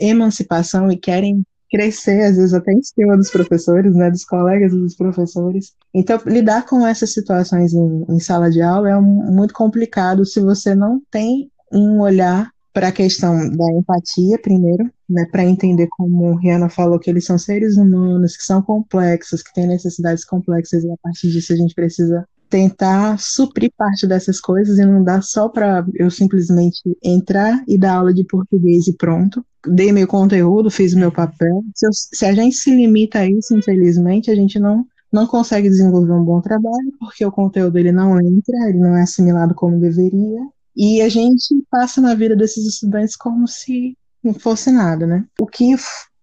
[SPEAKER 3] emancipação e querem crescer, às vezes até em cima dos professores, né, dos colegas dos professores. Então, lidar com essas situações em, em sala de aula é um, muito complicado se você não tem um olhar para a questão da empatia, primeiro, né, para entender como Rihanna falou que eles são seres humanos, que são complexos, que têm necessidades complexas, e a partir disso a gente precisa tentar suprir parte dessas coisas e não dar só para eu simplesmente entrar e dar aula de português e pronto. Dei meu conteúdo, fiz meu papel. Se, eu, se a gente se limita a isso, infelizmente, a gente não não consegue desenvolver um bom trabalho porque o conteúdo ele não entra, ele não é assimilado como deveria e a gente passa na vida desses estudantes como se não fosse nada, né? O que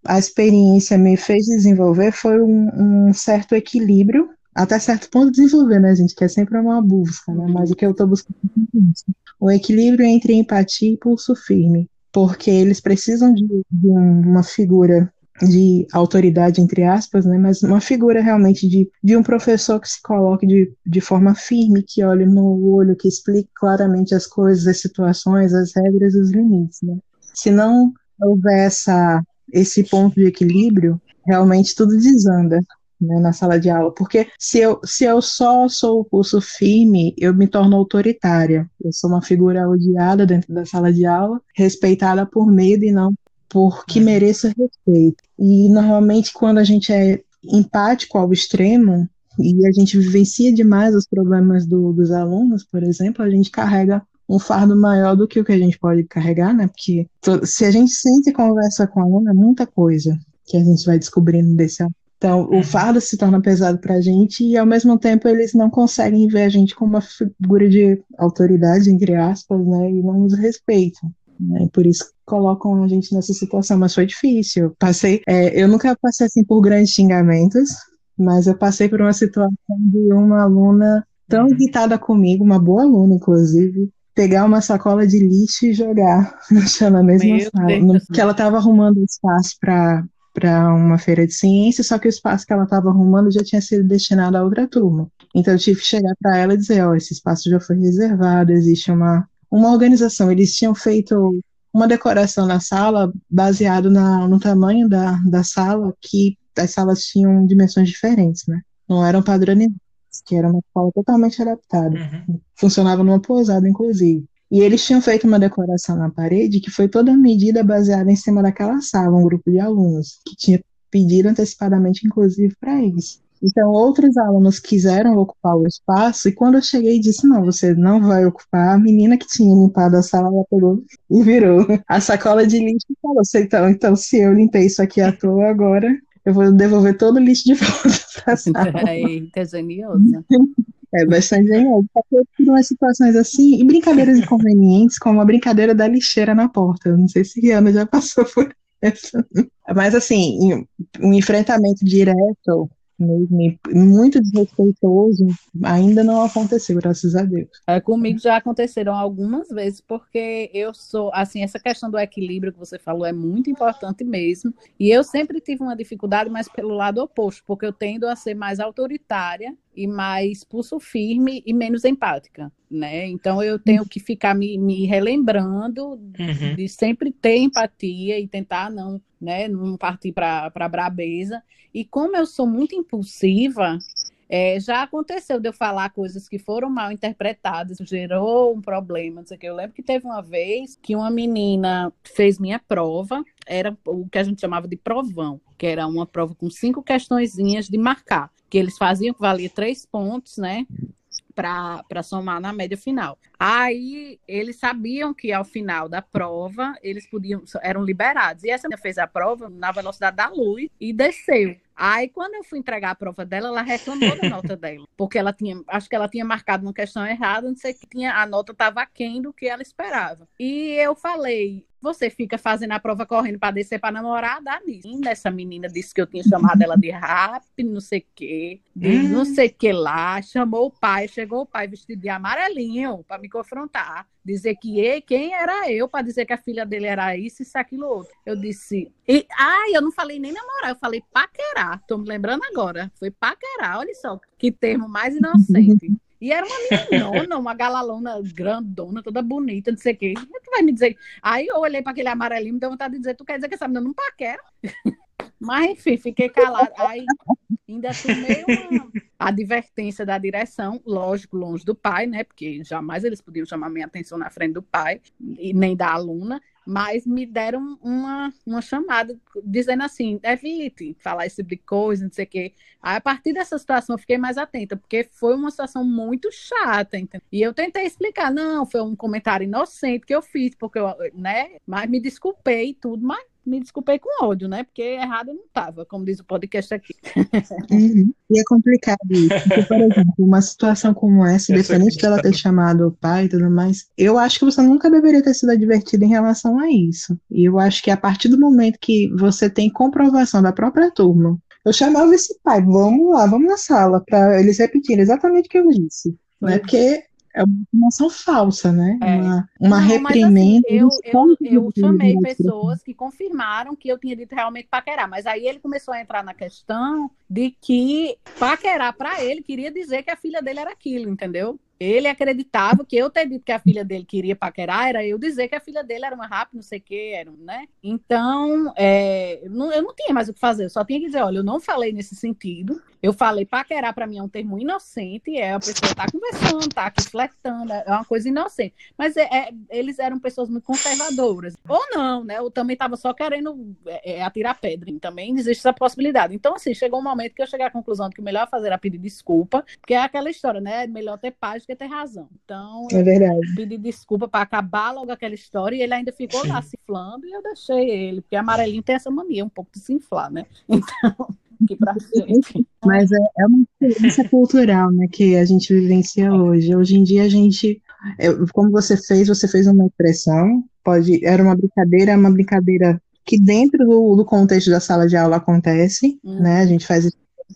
[SPEAKER 3] a experiência me fez desenvolver foi um, um certo equilíbrio, até certo ponto desenvolver, né, gente? Que é sempre uma busca, né? Mas o que eu estou buscando é isso. O equilíbrio entre empatia e pulso firme. Porque eles precisam de, de uma figura de autoridade, entre aspas, né, mas uma figura realmente de, de um professor que se coloque de, de forma firme, que olhe no olho, que explique claramente as coisas, as situações, as regras os limites. Né. Se não houver essa, esse ponto de equilíbrio, realmente tudo desanda. Né, na sala de aula, porque se eu, se eu só sou o curso firme, eu me torno autoritária. Eu sou uma figura odiada dentro da sala de aula, respeitada por medo e não porque uhum. mereça respeito. E normalmente quando a gente é empático ao extremo e a gente vivencia demais os problemas do, dos alunos, por exemplo, a gente carrega um fardo maior do que o que a gente pode carregar, né? Porque se a gente sente e conversa com o aluno, é muita coisa que a gente vai descobrindo desse aluno. Então, o uhum. fardo se torna pesado para a gente e, ao mesmo tempo, eles não conseguem ver a gente como uma figura de autoridade, entre aspas, né? E não nos respeitam. Né? Por isso colocam a gente nessa situação, mas foi difícil. Passei, é, eu nunca passei assim por grandes xingamentos, mas eu passei por uma situação de uma aluna tão irritada comigo, uma boa aluna, inclusive, pegar uma sacola de lixo e jogar no chão na mesma Meu sala. No, que ela estava arrumando espaço para para uma feira de ciência, só que o espaço que ela estava arrumando já tinha sido destinado a outra turma. Então eu tive que chegar para ela e dizer, ó, oh, esse espaço já foi reservado, existe uma uma organização. Eles tinham feito uma decoração na sala baseado na, no tamanho da, da sala, que as salas tinham dimensões diferentes, né? Não eram padronizadas, que era uma escola totalmente adaptada. Uhum. Funcionava numa pousada, inclusive. E eles tinham feito uma decoração na parede que foi toda medida baseada em cima daquela sala, um grupo de alunos, que tinha pedido antecipadamente, inclusive, para eles. Então, outros alunos quiseram ocupar o espaço, e quando eu cheguei disse, não, você não vai ocupar, a menina que tinha limpado a sala, ela pegou e virou a sacola de lixo e falou, então, então, se eu limpei isso aqui à toa agora, eu vou devolver todo o lixo de volta para a sala.
[SPEAKER 2] É geniosa.
[SPEAKER 3] É bastante genioso. Passei por umas situações assim, e brincadeiras inconvenientes, como a brincadeira da lixeira na porta. Não sei se Rihanna já passou por essa. Mas assim, um enfrentamento direto muito desrespeitoso, ainda não aconteceu, graças a Deus.
[SPEAKER 2] É, comigo já aconteceram algumas vezes, porque eu sou, assim, essa questão do equilíbrio que você falou é muito importante mesmo, e eu sempre tive uma dificuldade, mas pelo lado oposto, porque eu tendo a ser mais autoritária e mais pulso firme e menos empática, né? Então eu tenho que ficar me, me relembrando uhum. de sempre ter empatia e tentar não, né, não partir para brabeza. E como eu sou muito impulsiva, é, já aconteceu de eu falar coisas que foram mal interpretadas, gerou um problema, não sei o que. Eu lembro que teve uma vez que uma menina fez minha prova, era o que a gente chamava de provão, que era uma prova com cinco questõezinhas de marcar, que eles faziam valia três pontos, né? para somar na média final. Aí eles sabiam que ao final da prova eles podiam eram liberados. E essa menina fez a prova na velocidade da luz e desceu. Aí, quando eu fui entregar a prova dela, ela reclamou da nota dela. Porque ela tinha, acho que ela tinha marcado uma questão errada, não sei que tinha, a nota estava aquém do que ela esperava. E eu falei, você fica fazendo a prova correndo para descer para namorar, dá nisso. E essa menina disse que eu tinha chamado ela de rap, não sei o quê, de hum. não sei o que lá. Chamou o pai, chegou o pai vestido de amarelinho para me confrontar. Dizer que e, quem era eu para dizer que a filha dele era isso, isso, aquilo, outro. Eu disse, e, ai, eu não falei nem namorar, eu falei paquerar. Tô me lembrando agora. Foi paquerar, olha só que termo mais inocente. E era uma meninona, uma galalona grandona, toda bonita, não sei o quê. É que vai me dizer? Aí eu olhei para aquele amarelinho, me deu vontade de dizer, tu quer dizer que essa menina não paquera? Mas, enfim, fiquei calada. Aí ainda tomei uma advertência da direção, lógico, longe do pai, né? Porque jamais eles podiam chamar minha atenção na frente do pai, e nem da aluna mas me deram uma, uma chamada dizendo assim, evite falar esse tipo de coisa, não sei o quê. Aí, a partir dessa situação, eu fiquei mais atenta, porque foi uma situação muito chata, entendeu? E eu tentei explicar, não, foi um comentário inocente que eu fiz, porque eu, né, mas me desculpei e tudo, mas me desculpei com ódio, né? Porque errado não estava, como diz o podcast aqui.
[SPEAKER 3] Uhum. E é complicado isso. Porque, por exemplo, uma situação como essa, independente dela ter chamado o pai e tudo mais, eu acho que você nunca deveria ter sido advertido em relação a isso. E eu acho que a partir do momento que você tem comprovação da própria turma, eu chamava esse pai, vamos lá, vamos na sala, para eles repetirem exatamente o que eu disse. Né? Porque é uma informação falsa, né? É. Uma, uma Não, reprimenda.
[SPEAKER 2] Assim, eu, eu, eu chamei pessoas que confirmaram que eu tinha dito realmente paquerar, mas aí ele começou a entrar na questão de que paquerar para ele queria dizer que a filha dele era aquilo, entendeu? Ele acreditava que eu ter dito que a filha dele queria paquerar era eu dizer que a filha dele era uma rápida, não sei o que, era, né? Então, é, não, eu não tinha mais o que fazer, eu só tinha que dizer, olha, eu não falei nesse sentido, eu falei paquerar para mim é um termo inocente, é a pessoa tá conversando, tá aqui flertando, é uma coisa inocente. Mas é, é, eles eram pessoas muito conservadoras. Ou não, né? Eu também tava só querendo é, é atirar pedra, também existe essa possibilidade. Então, assim, chegou um momento que eu cheguei à conclusão de que o melhor fazer era pedir desculpa, porque é aquela história, né? Melhor ter paz que ter razão. Então,
[SPEAKER 3] é verdade.
[SPEAKER 2] pedi desculpa para acabar logo aquela história e ele ainda ficou lá se inflando e eu deixei ele, porque amarelinho tem essa mania um pouco de se inflar, né? Então, que pra frente.
[SPEAKER 3] Mas é, é uma experiência cultural, né, que a gente vivencia hoje. Hoje em dia a gente, como você fez, você fez uma expressão, pode, era uma brincadeira, é uma brincadeira que dentro do, do contexto da sala de aula acontece, hum. né? A gente faz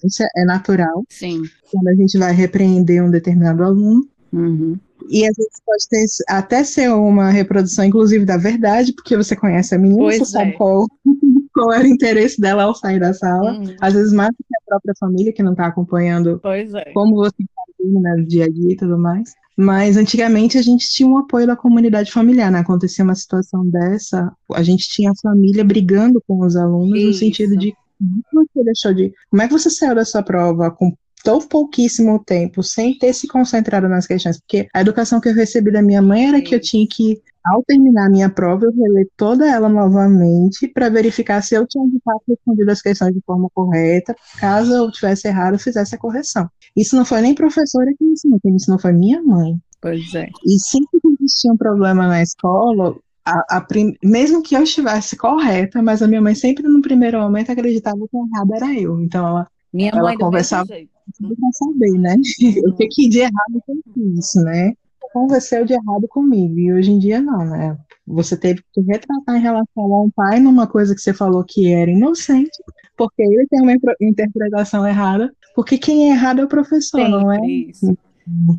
[SPEAKER 3] isso, é natural.
[SPEAKER 2] Sim.
[SPEAKER 3] Quando a gente vai repreender um determinado aluno.
[SPEAKER 2] Uhum.
[SPEAKER 3] E às vezes pode ter, até ser uma reprodução, inclusive, da verdade, porque você conhece a menina, pois você é. sabe qual, qual era o interesse dela ao sair da sala. Uhum. Às vezes mais do que a própria família, que não está acompanhando
[SPEAKER 2] é.
[SPEAKER 3] como você está né, no dia a dia e tudo mais. Mas antigamente a gente tinha um apoio da comunidade familiar, né? Acontecia uma situação dessa, a gente tinha a família brigando com os alunos Isso. no sentido de como você deixou de. Como é que você saiu dessa prova com tão pouquíssimo tempo, sem ter se concentrado nas questões? Porque a educação que eu recebi da minha mãe era que eu tinha que, ao terminar a minha prova, eu reler toda ela novamente para verificar se eu tinha de fato respondido as questões de forma correta. Caso eu tivesse errado, eu fizesse a correção. Isso não foi nem professora que me ensinou, quem me ensinou foi minha mãe.
[SPEAKER 2] Pois é.
[SPEAKER 3] E sempre que existia um problema na escola, a, a prim... mesmo que eu estivesse correta, mas a minha mãe sempre no primeiro momento acreditava que o errado era eu. Então ela,
[SPEAKER 2] minha
[SPEAKER 3] ela conversava para saber, né? Uhum. o que, que de errado eu fiz, né? Converseu de errado comigo. E hoje em dia não, né? Você teve que retratar em relação a um pai numa coisa que você falou que era inocente, porque ele tem uma interpretação errada, porque quem é errado é o professor, Sempre não é?
[SPEAKER 2] Isso.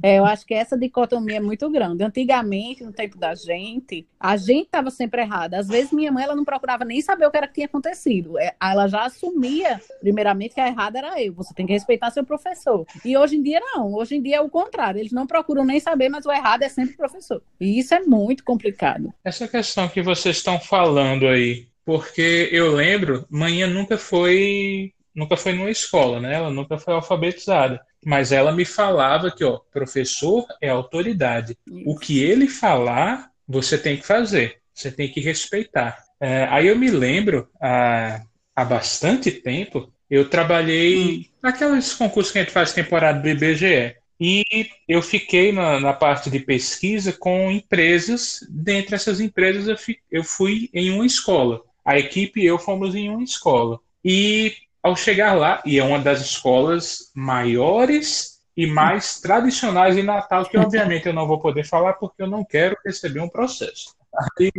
[SPEAKER 2] É, eu acho que essa dicotomia é muito grande. Antigamente, no tempo da gente, a gente estava sempre errada. Às vezes, minha mãe ela não procurava nem saber o que era que tinha acontecido. É, ela já assumia, primeiramente, que a errada era eu. Você tem que respeitar seu professor. E hoje em dia, não. Hoje em dia é o contrário. Eles não procuram nem saber, mas o errado é sempre o professor. E isso é muito complicado.
[SPEAKER 1] Essa questão que vocês estão falando aí, porque eu lembro, manhã nunca foi nunca foi numa escola, né? Ela nunca foi alfabetizada. Mas ela me falava que, ó, professor é autoridade. O que ele falar, você tem que fazer. Você tem que respeitar. É, aí eu me lembro, há, há bastante tempo, eu trabalhei hum. naqueles concursos que a gente faz temporada do IBGE. E eu fiquei na, na, parte de pesquisa com empresas. Dentre essas empresas, eu, fi, eu fui em uma escola. A equipe e eu fomos em uma escola. E ao chegar lá, e é uma das escolas maiores e mais tradicionais em Natal, que obviamente eu não vou poder falar porque eu não quero receber um processo. Aí,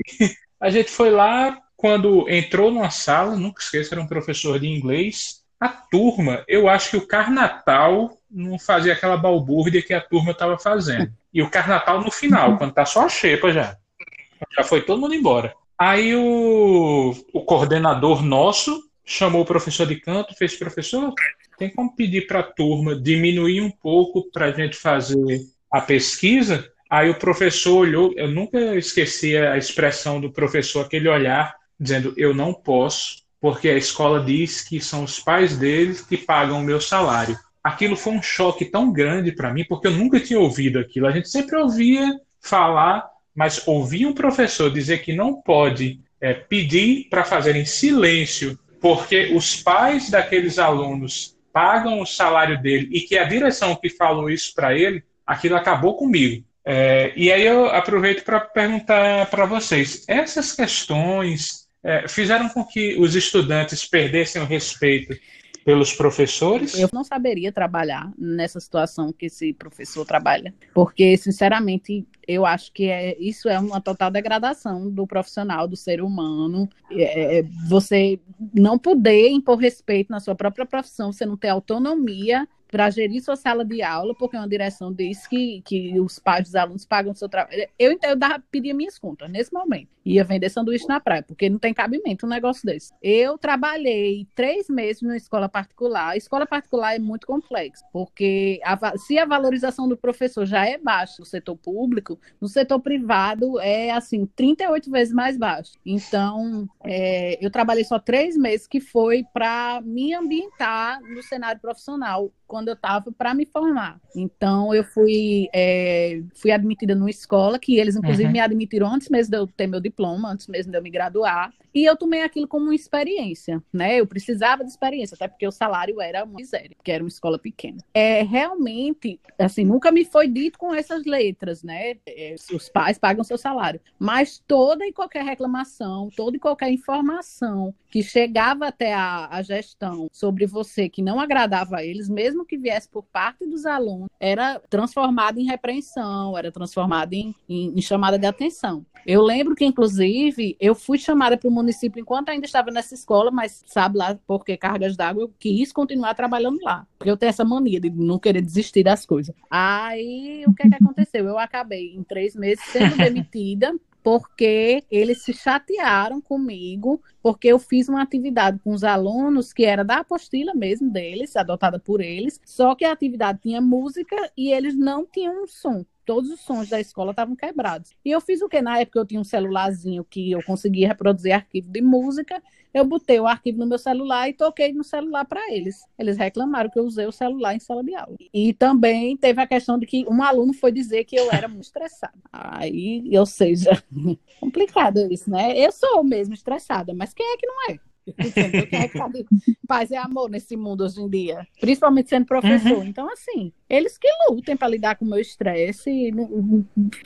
[SPEAKER 1] a gente foi lá, quando entrou numa sala, nunca esqueça, era um professor de inglês. A turma, eu acho que o Carnatal não fazia aquela balbúrdia que a turma estava fazendo. E o Carnatal no final, quando tá só a xepa já. Já foi todo mundo embora. Aí o, o coordenador nosso chamou o professor de canto, fez professor, tem como pedir para a turma diminuir um pouco para a gente fazer a pesquisa? Aí o professor olhou, eu nunca esqueci a expressão do professor, aquele olhar, dizendo: Eu não posso, porque a escola diz que são os pais deles que pagam o meu salário. Aquilo foi um choque tão grande para mim, porque eu nunca tinha ouvido aquilo. A gente sempre ouvia falar, mas ouvir um professor dizer que não pode é, pedir para fazer em silêncio porque os pais daqueles alunos pagam o salário dele e que a direção que falou isso para ele, aquilo acabou comigo. É, e aí eu aproveito para perguntar para vocês: essas questões é, fizeram com que os estudantes perdessem o respeito pelos professores?
[SPEAKER 2] Eu não saberia trabalhar nessa situação que esse professor trabalha, porque, sinceramente, eu acho que é, isso é uma total degradação do profissional, do ser humano. É, é você não poder impor respeito na sua própria profissão, você não ter autonomia para gerir sua sala de aula, porque uma direção diz que, que os pais dos alunos pagam o seu trabalho. Eu, eu dava, pedia minhas contas nesse momento. Ia vender sanduíche na praia, porque não tem cabimento um negócio desse. Eu trabalhei três meses numa escola particular. A escola particular é muito complexa, porque a, se a valorização do professor já é baixa no setor público, no setor privado é assim, 38 vezes mais baixo. Então, é, eu trabalhei só três meses, que foi para me ambientar no cenário profissional quando eu estava para me formar. Então, eu fui, é, fui admitida numa escola que eles, inclusive, uhum. me admitiram antes mesmo de eu ter meu diploma, antes mesmo de eu me graduar. E eu tomei aquilo como uma experiência, né? Eu precisava de experiência, até porque o salário era uma miséria, porque era uma escola pequena. É realmente, assim, nunca me foi dito com essas letras, né? É, os pais pagam seu salário, mas toda e qualquer reclamação, toda e qualquer informação que chegava até a, a gestão sobre você que não agradava a eles, mesmo que viesse por parte dos alunos, era transformada em repreensão, era transformada em, em, em chamada de atenção. Eu lembro que, inclusive, eu fui chamada para o município enquanto ainda estava nessa escola, mas sabe lá por que cargas d'água, eu quis continuar trabalhando lá. Porque eu tenho essa mania de não querer desistir das coisas. Aí, o que, é que aconteceu? Eu acabei, em três meses, sendo demitida porque eles se chatearam comigo, porque eu fiz uma atividade com os alunos que era da apostila mesmo deles, adotada por eles, só que a atividade tinha música e eles não tinham um som todos os sons da escola estavam quebrados. E eu fiz o que? Na época eu tinha um celularzinho que eu conseguia reproduzir arquivo de música. Eu botei o arquivo no meu celular e toquei no celular para eles. Eles reclamaram que eu usei o celular em sala de aula. E também teve a questão de que um aluno foi dizer que eu era muito estressada. Aí, ou seja, complicado isso, né? Eu sou mesmo estressada, mas quem é que não é? Entendeu? Quem é que sabe paz e amor nesse mundo hoje em dia? Principalmente sendo professor. Uhum. Então, assim, eles que lutem para lidar com o meu estresse,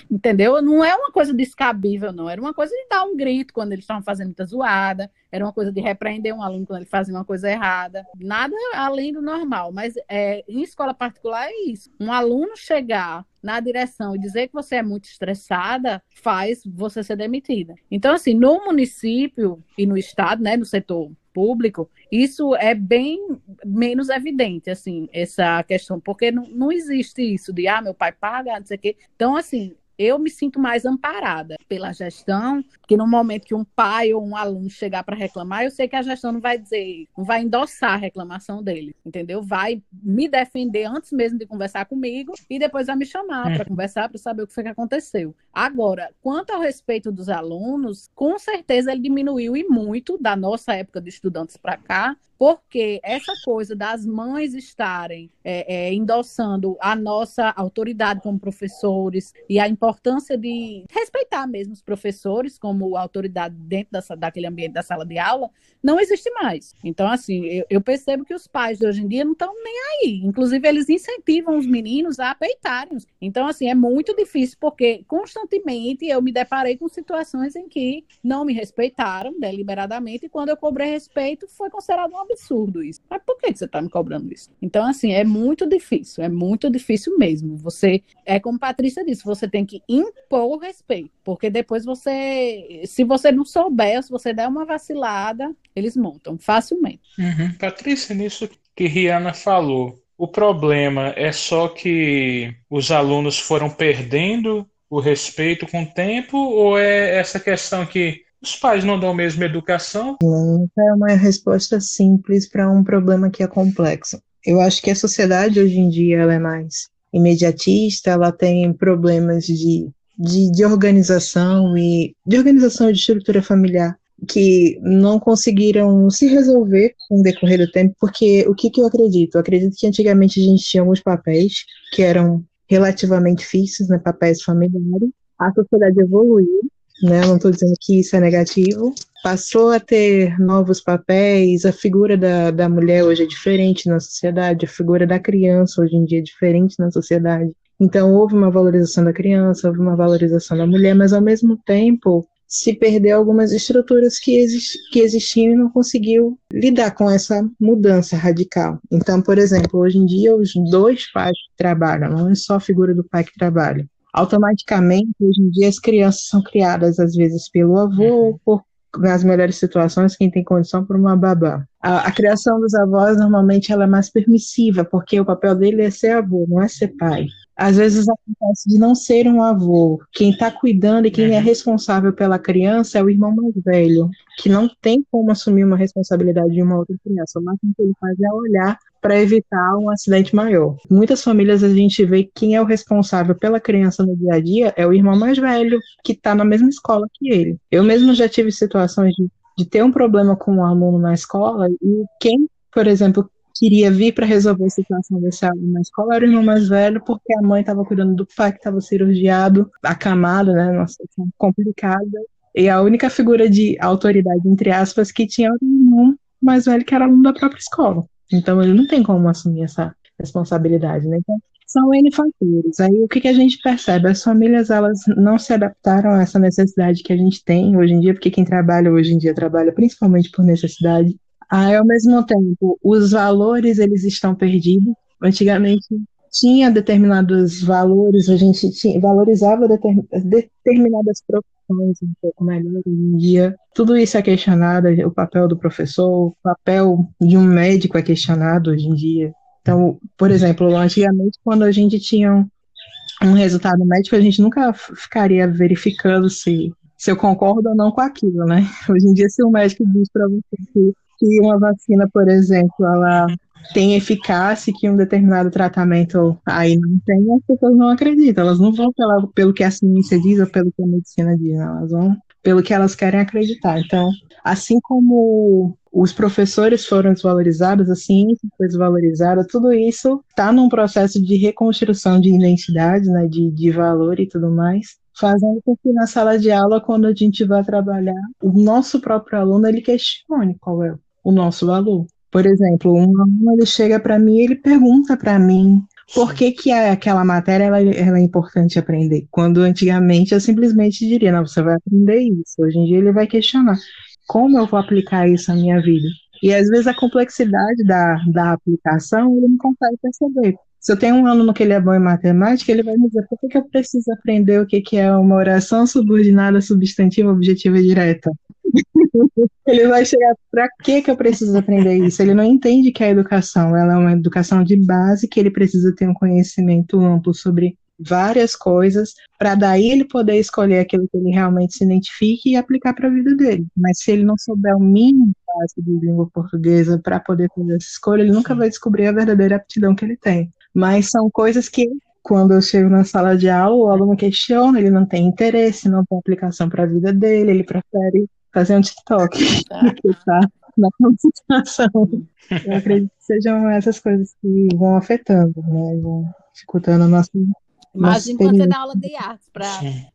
[SPEAKER 2] entendeu? Não é uma coisa descabível, não. Era uma coisa de dar um grito quando eles estavam fazendo muita zoada, era uma coisa de repreender um aluno quando ele fazia uma coisa errada. Nada além do normal, mas é, em escola particular é isso. Um aluno chegar na direção e dizer que você é muito estressada faz você ser demitida. Então, assim, no município e no estado, né, no setor público, isso é bem menos evidente, assim, essa questão, porque não, não existe isso de, ah, meu pai paga, não sei o quê. Então, assim, eu me sinto mais amparada pela gestão, que no momento que um pai ou um aluno chegar para reclamar, eu sei que a gestão não vai dizer, não vai endossar a reclamação dele, entendeu? Vai me defender antes mesmo de conversar comigo e depois vai me chamar é. para conversar para saber o que foi que aconteceu. Agora, quanto ao respeito dos alunos, com certeza ele diminuiu e muito da nossa época de estudantes para cá, porque essa coisa das mães estarem é, é, endossando a nossa autoridade como professores e a importância de respeitar mesmo os professores como autoridade dentro daquele ambiente da sala de aula, não existe mais. Então, assim, eu, eu percebo que os pais de hoje em dia não estão nem aí. Inclusive, eles incentivam os meninos a peitarem. Então, assim, é muito difícil, porque constantemente eu me deparei com situações em que não me respeitaram deliberadamente, e quando eu cobrei respeito, foi considerado um absurdo isso. Mas por que você está me cobrando isso? Então, assim, é muito difícil, é muito difícil mesmo. Você, é como Patrícia disse, você tem que impor o respeito, porque depois você, se você não souber, se você der uma vacilada, eles montam facilmente.
[SPEAKER 1] Uhum. Patrícia, nisso que Rihanna falou, o problema é só que os alunos foram perdendo o respeito com o tempo ou é essa questão que os pais não dão a mesma educação?
[SPEAKER 3] Não, é uma resposta simples para um problema que é complexo. Eu acho que a sociedade hoje em dia ela é mais imediatista, ela tem problemas de, de, de organização e de organização de estrutura familiar que não conseguiram se resolver com o decorrer do tempo, porque o que, que eu acredito? Eu acredito que antigamente a gente tinha alguns papéis que eram relativamente fixos, né, papéis familiares. A sociedade evoluiu né? Não estou dizendo que isso é negativo. Passou a ter novos papéis, a figura da, da mulher hoje é diferente na sociedade, a figura da criança hoje em dia é diferente na sociedade. Então, houve uma valorização da criança, houve uma valorização da mulher, mas ao mesmo tempo se perdeu algumas estruturas que, exist, que existiam e não conseguiu lidar com essa mudança radical. Então, por exemplo, hoje em dia os dois pais trabalham, não é só a figura do pai que trabalha. Automaticamente, hoje em dia, as crianças são criadas às vezes pelo avô, uhum. por nas melhores situações, quem tem condição por uma babá. A, a, criação dos avós, normalmente, ela é mais permissiva, porque o papel dele é ser avô, não é ser pai. Às vezes acontece de não ser um avô. Quem está cuidando e quem é uhum. responsável pela criança é o irmão mais velho, que não tem como assumir uma responsabilidade de uma outra criança. O máximo que ele faz é olhar para evitar um acidente maior. Muitas famílias a gente vê que quem é o responsável pela criança no dia a dia é o irmão mais velho, que está na mesma escola que ele. Eu mesmo já tive situações de, de ter um problema com um aluno na escola e quem, por exemplo, queria vir para resolver a situação desse aluno na escola era o irmão mais velho, porque a mãe estava cuidando do pai que estava cirurgiado, acamado, né, uma situação complicada. E a única figura de autoridade, entre aspas, que tinha era o irmão mais velho, que era aluno da própria escola. Então ele não tem como assumir essa responsabilidade, né? Então, são N fatores. Aí o que, que a gente percebe? As famílias elas não se adaptaram a essa necessidade que a gente tem hoje em dia, porque quem trabalha hoje em dia trabalha principalmente por necessidade. Aí, ao mesmo tempo, os valores eles estão perdidos. Antigamente tinha determinados valores, a gente tinha, valorizava determinadas profissões um pouco melhor hoje em dia. Tudo isso é questionado, o papel do professor, o papel de um médico é questionado hoje em dia. Então, por exemplo, antigamente, quando a gente tinha um, um resultado médico, a gente nunca ficaria verificando se, se eu concordo ou não com aquilo, né? Hoje em dia, se o médico diz para você que, que uma vacina, por exemplo, ela tem eficácia que um determinado tratamento aí não tem, as pessoas não acreditam. Elas não vão pela, pelo que a ciência diz ou pelo que a medicina diz, elas vão pelo que elas querem acreditar. Então, assim como os professores foram desvalorizados, a ciência foi desvalorizada, tudo isso está num processo de reconstrução de identidade, né, de, de valor e tudo mais, fazendo com que na sala de aula, quando a gente vai trabalhar, o nosso próprio aluno ele questione qual é o nosso valor. Por exemplo, um aluno ele chega para mim e ele pergunta para mim por que, que aquela matéria ela, ela, é importante aprender? Quando antigamente eu simplesmente diria, não, você vai aprender isso. Hoje em dia ele vai questionar como eu vou aplicar isso na minha vida. E às vezes a complexidade da, da aplicação ele não consegue perceber. Se eu tenho um aluno que ele é bom em matemática, ele vai me dizer por que, que eu preciso aprender o que, que é uma oração subordinada, substantiva, objetiva e direta. Ele vai chegar, para que que eu preciso aprender isso? Ele não entende que a educação ela é uma educação de base, que ele precisa ter um conhecimento amplo sobre várias coisas, para daí ele poder escolher aquilo que ele realmente se identifique e aplicar para a vida dele. Mas se ele não souber o mínimo básico de língua portuguesa para poder fazer essa escolha, ele nunca vai descobrir a verdadeira aptidão que ele tem. Mas são coisas que quando eu chego na sala de aula, o aluno questiona, ele não tem interesse, não tem aplicação para a vida dele, ele prefere fazer um TikTok tá. que tá na situação. Eu acredito que sejam essas coisas que vão afetando, né? Vão dificultando a nossa.
[SPEAKER 2] Mas enquanto você dá aula de arte para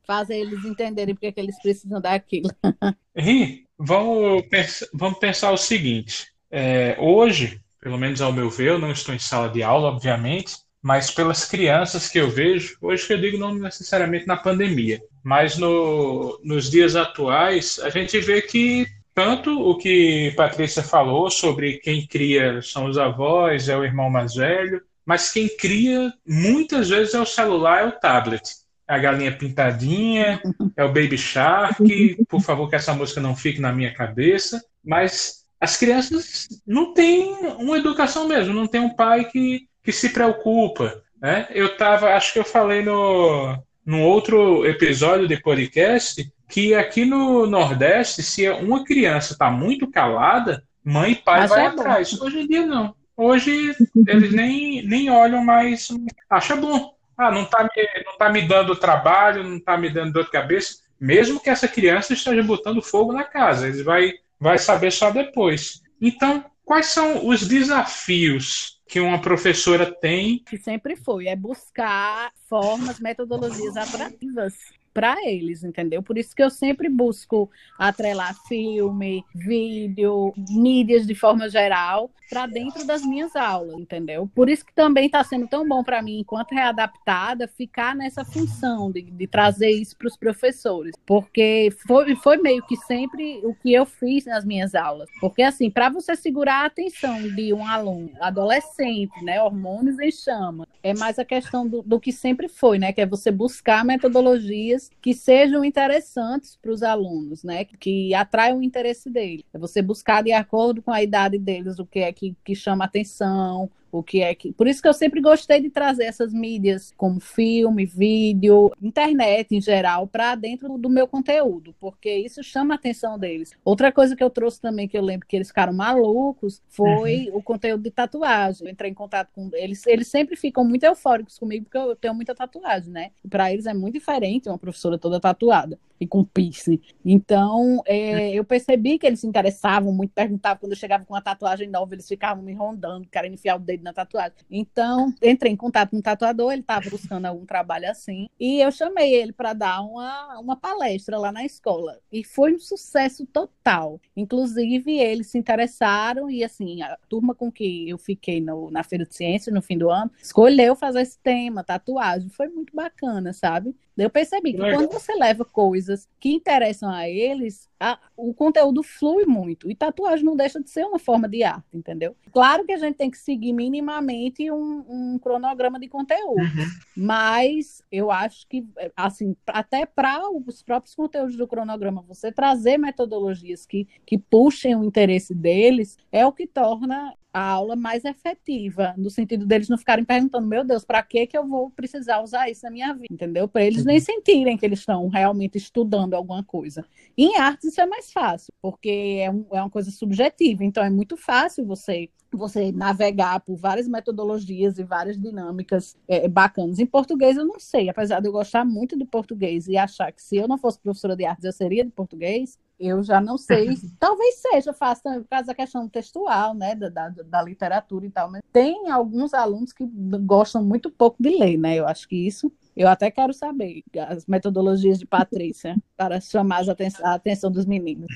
[SPEAKER 2] fazer eles entenderem porque que eles precisam daquilo.
[SPEAKER 1] Ri, vamos, pensar, vamos pensar o seguinte: é, hoje, pelo menos ao meu ver, eu não estou em sala de aula, obviamente, mas pelas crianças que eu vejo, hoje que eu digo não necessariamente na pandemia, mas no, nos dias atuais, a gente vê que tanto o que Patrícia falou sobre quem cria são os avós, é o irmão mais velho, mas quem cria muitas vezes é o celular, é o tablet. É a galinha pintadinha, é o Baby Shark, por favor que essa música não fique na minha cabeça, mas as crianças não têm uma educação mesmo, não tem um pai que que se preocupa. Né? Eu tava, acho que eu falei no, num outro episódio de podcast que aqui no Nordeste, se uma criança está muito calada, mãe e pai vai é atrás. Bom. Hoje em dia não. Hoje eles nem, nem olham mais. Acha bom. Ah, não está me, não tá me dando trabalho, não está me dando dor de cabeça. Mesmo que essa criança esteja botando fogo na casa, eles vai, vai saber só depois. Então, quais são os desafios que uma professora tem.
[SPEAKER 2] Que sempre foi, é buscar formas, metodologias atrativas para eles, entendeu? Por isso que eu sempre busco atrelar filme, vídeo, mídias de forma geral para dentro das minhas aulas, entendeu? Por isso que também está sendo tão bom para mim, enquanto readaptada, ficar nessa função de, de trazer isso para os professores, porque foi, foi meio que sempre o que eu fiz nas minhas aulas. Porque, assim, para você segurar a atenção de um aluno adolescente, né, hormônios em chama, é mais a questão do, do que sempre foi, né, que é você buscar metodologias que sejam interessantes para os alunos, né, que atraiam o interesse deles. É você buscar de acordo com a idade deles o que é que, que chama atenção, o que é que. Por isso que eu sempre gostei de trazer essas mídias, como filme, vídeo, internet em geral, para dentro do meu conteúdo, porque isso chama a atenção deles. Outra coisa que eu trouxe também, que eu lembro que eles ficaram malucos, foi uhum. o conteúdo de tatuagem. Eu entrei em contato com eles, eles sempre ficam muito eufóricos comigo, porque eu tenho muita tatuagem, né? Para eles é muito diferente uma professora toda tatuada e com piercing. Então, é, eu percebi que eles se interessavam muito, perguntavam quando eu chegava com uma tatuagem nova, eles ficavam me rondando, querendo enfiar o dedo na tatuagem. Então, entrei em contato com um tatuador, ele estava buscando algum trabalho assim, e eu chamei ele para dar uma, uma palestra lá na escola. E foi um sucesso total. Inclusive, eles se interessaram e, assim, a turma com que eu fiquei no, na Feira de Ciências no fim do ano escolheu fazer esse tema, tatuagem. Foi muito bacana, sabe? Eu percebi que quando você leva coisas que interessam a eles, a, o conteúdo flui muito. E tatuagem não deixa de ser uma forma de arte, entendeu? Claro que a gente tem que seguir minimamente um, um cronograma de conteúdo. Uhum. Mas eu acho que, assim, até para os próprios conteúdos do cronograma, você trazer metodologias que, que puxem o interesse deles é o que torna a aula mais efetiva, no sentido deles não ficarem perguntando, meu Deus, para que que eu vou precisar usar isso na minha vida, entendeu? Para eles nem uhum. sentirem que eles estão realmente estudando alguma coisa. E em artes isso é mais fácil, porque é, um, é uma coisa subjetiva, então é muito fácil você você navegar por várias metodologias e várias dinâmicas é, bacanas. Em português eu não sei, apesar de eu gostar muito de português e achar que se eu não fosse professora de artes eu seria de português, eu já não sei. Talvez seja fácil por causa da questão textual, né, da, da, da, literatura e tal, mas tem alguns alunos que gostam muito pouco de ler, né? Eu acho que isso eu até quero saber as metodologias de Patrícia para chamar a atenção, a atenção dos meninos.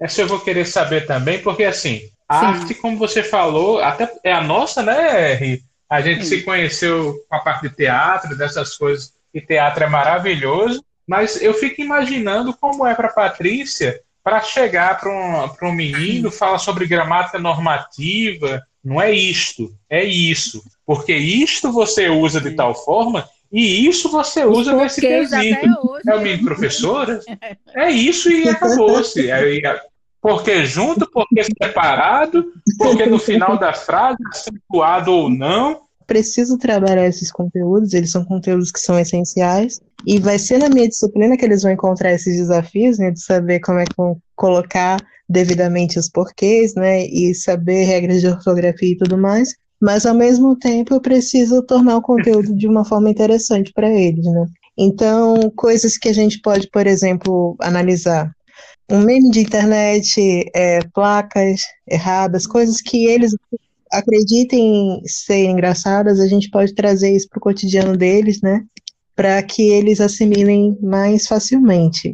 [SPEAKER 1] Essa eu vou querer saber também, porque assim, a Sim. arte, como você falou, até é a nossa, né, Ri? A gente Sim. se conheceu com a parte de teatro, dessas coisas, e teatro é maravilhoso, mas eu fico imaginando como é para Patrícia para chegar para um, um menino, fala sobre gramática normativa, não é isto, é isso. Porque isto você usa de tal forma e isso você usa nesse quesito. É o menino professora? É isso e acabou-se. É, é, porque junto, porque separado, porque no final da frase, acentuado ou não.
[SPEAKER 3] Preciso trabalhar esses conteúdos, eles são conteúdos que são essenciais, e vai ser na minha disciplina que eles vão encontrar esses desafios, né, de saber como é que vão colocar devidamente os porquês, né, e saber regras de ortografia e tudo mais, mas ao mesmo tempo eu preciso tornar o conteúdo de uma forma interessante para eles, né. Então, coisas que a gente pode, por exemplo, analisar. Um meme de internet, é, placas erradas, coisas que eles acreditem ser engraçadas, a gente pode trazer isso para o cotidiano deles, né? para que eles assimilem mais facilmente.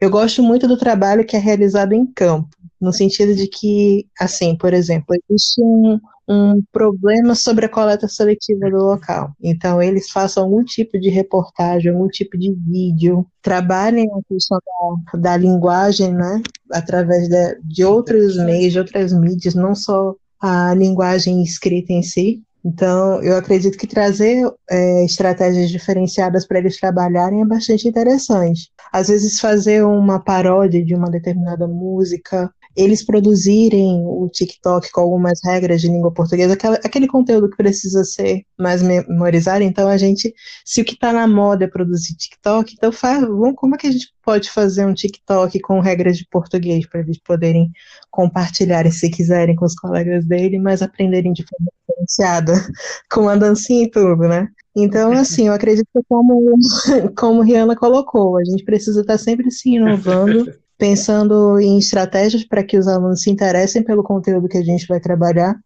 [SPEAKER 3] Eu gosto muito do trabalho que é realizado em campo, no sentido de que, assim, por exemplo, existe um, um problema sobre a coleta seletiva do local. Então, eles façam algum tipo de reportagem, algum tipo de vídeo, trabalhem a questão da, da linguagem, né, através de, de outros meios, de outras mídias, não só a linguagem escrita em si, então, eu acredito que trazer é, estratégias diferenciadas para eles trabalharem é bastante interessante. Às vezes, fazer uma paródia de uma determinada música, eles produzirem o TikTok com algumas regras de língua portuguesa, aquele conteúdo que precisa ser mais memorizado. Então, a gente, se o que está na moda é produzir TikTok, então faz, como é que a gente pode fazer um TikTok com regras de português para eles poderem compartilhar, se quiserem, com os colegas dele, mas aprenderem de forma diferenciada, com a dancinha e tudo, né? Então, assim, eu acredito que como, como Rihanna colocou, a gente precisa estar tá sempre se inovando pensando em estratégias para que os alunos se interessem pelo conteúdo que a gente vai trabalhar.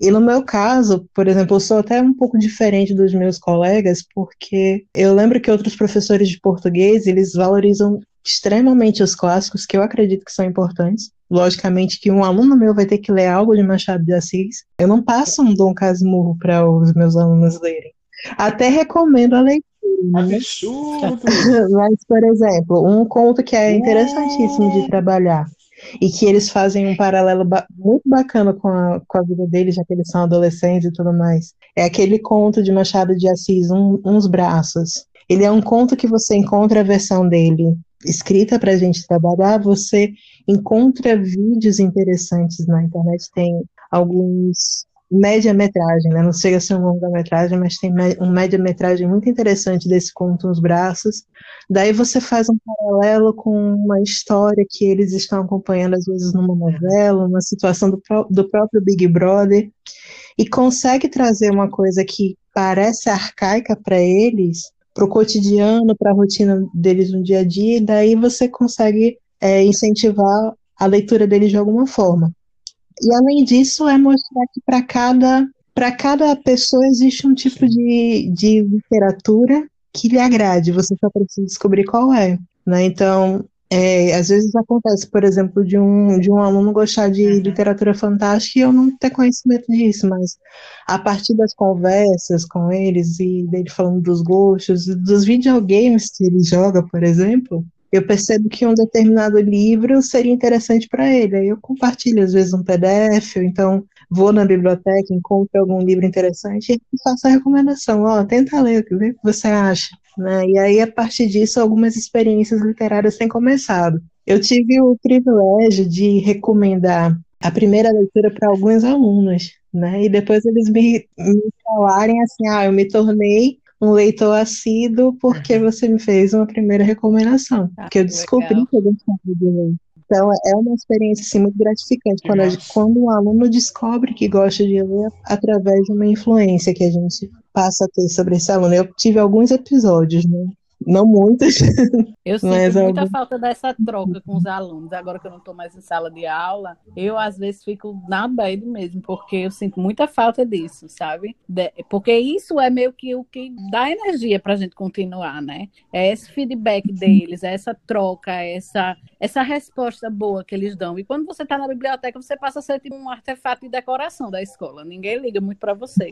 [SPEAKER 3] E no meu caso, por exemplo, eu sou até um pouco diferente dos meus colegas, porque eu lembro que outros professores de português, eles valorizam extremamente os clássicos, que eu acredito que são importantes. Logicamente que um aluno meu vai ter que ler algo de Machado de Assis. Eu não passo um Dom Casmurro para os meus alunos lerem. Até recomendo a leitura.
[SPEAKER 1] Absurdo!
[SPEAKER 3] Mas, por exemplo, um conto que é interessantíssimo de trabalhar e que eles fazem um paralelo ba muito bacana com a, com a vida deles, já que eles são adolescentes e tudo mais. É aquele conto de Machado de Assis, um, Uns Braços. Ele é um conto que você encontra a versão dele escrita para a gente trabalhar, você encontra vídeos interessantes na internet, tem alguns média-metragem, né? não chega a ser um longa-metragem, mas tem um média-metragem muito interessante desse conto nos braços. Daí você faz um paralelo com uma história que eles estão acompanhando, às vezes, numa novela, uma situação do, do próprio Big Brother, e consegue trazer uma coisa que parece arcaica para eles, para o cotidiano, para a rotina deles no dia a dia, e daí você consegue é, incentivar a leitura deles de alguma forma. E além disso, é mostrar que para cada, cada pessoa existe um tipo de, de literatura que lhe agrade, você só precisa descobrir qual é. Né? Então, é, às vezes acontece, por exemplo, de um, de um aluno gostar de uhum. literatura fantástica e eu não ter conhecimento disso, mas a partir das conversas com eles e dele falando dos gostos, dos videogames que ele joga, por exemplo, eu percebo que um determinado livro seria interessante para ele. Aí eu compartilho, às vezes, um PDF, ou então vou na biblioteca, encontro algum livro interessante e faço a recomendação. Ó, tenta ler, vê o que você acha. Né? E aí, a partir disso, algumas experiências literárias têm começado. Eu tive o privilégio de recomendar a primeira leitura para alguns alunos, né? E depois eles me, me falarem assim, ah, eu me tornei um leitor assíduo porque você me fez uma primeira recomendação, ah, que eu descobri legal. que eu gostava de ler. Então, é uma experiência assim, muito gratificante quando, a, quando um aluno descobre que gosta de ler através de uma influência que a gente passa a ter sobre esse aluno. Eu tive alguns episódios, né? Não muitas.
[SPEAKER 2] Eu sinto muita algum... falta dessa troca com os alunos. Agora que eu não estou mais em sala de aula, eu às vezes fico na bad mesmo, porque eu sinto muita falta disso, sabe? De... Porque isso é meio que o que dá energia para a gente continuar, né? É esse feedback deles, é essa troca, é essa, essa resposta boa que eles dão. E quando você está na biblioteca, você passa a ser tipo um artefato de decoração da escola. Ninguém liga muito para você.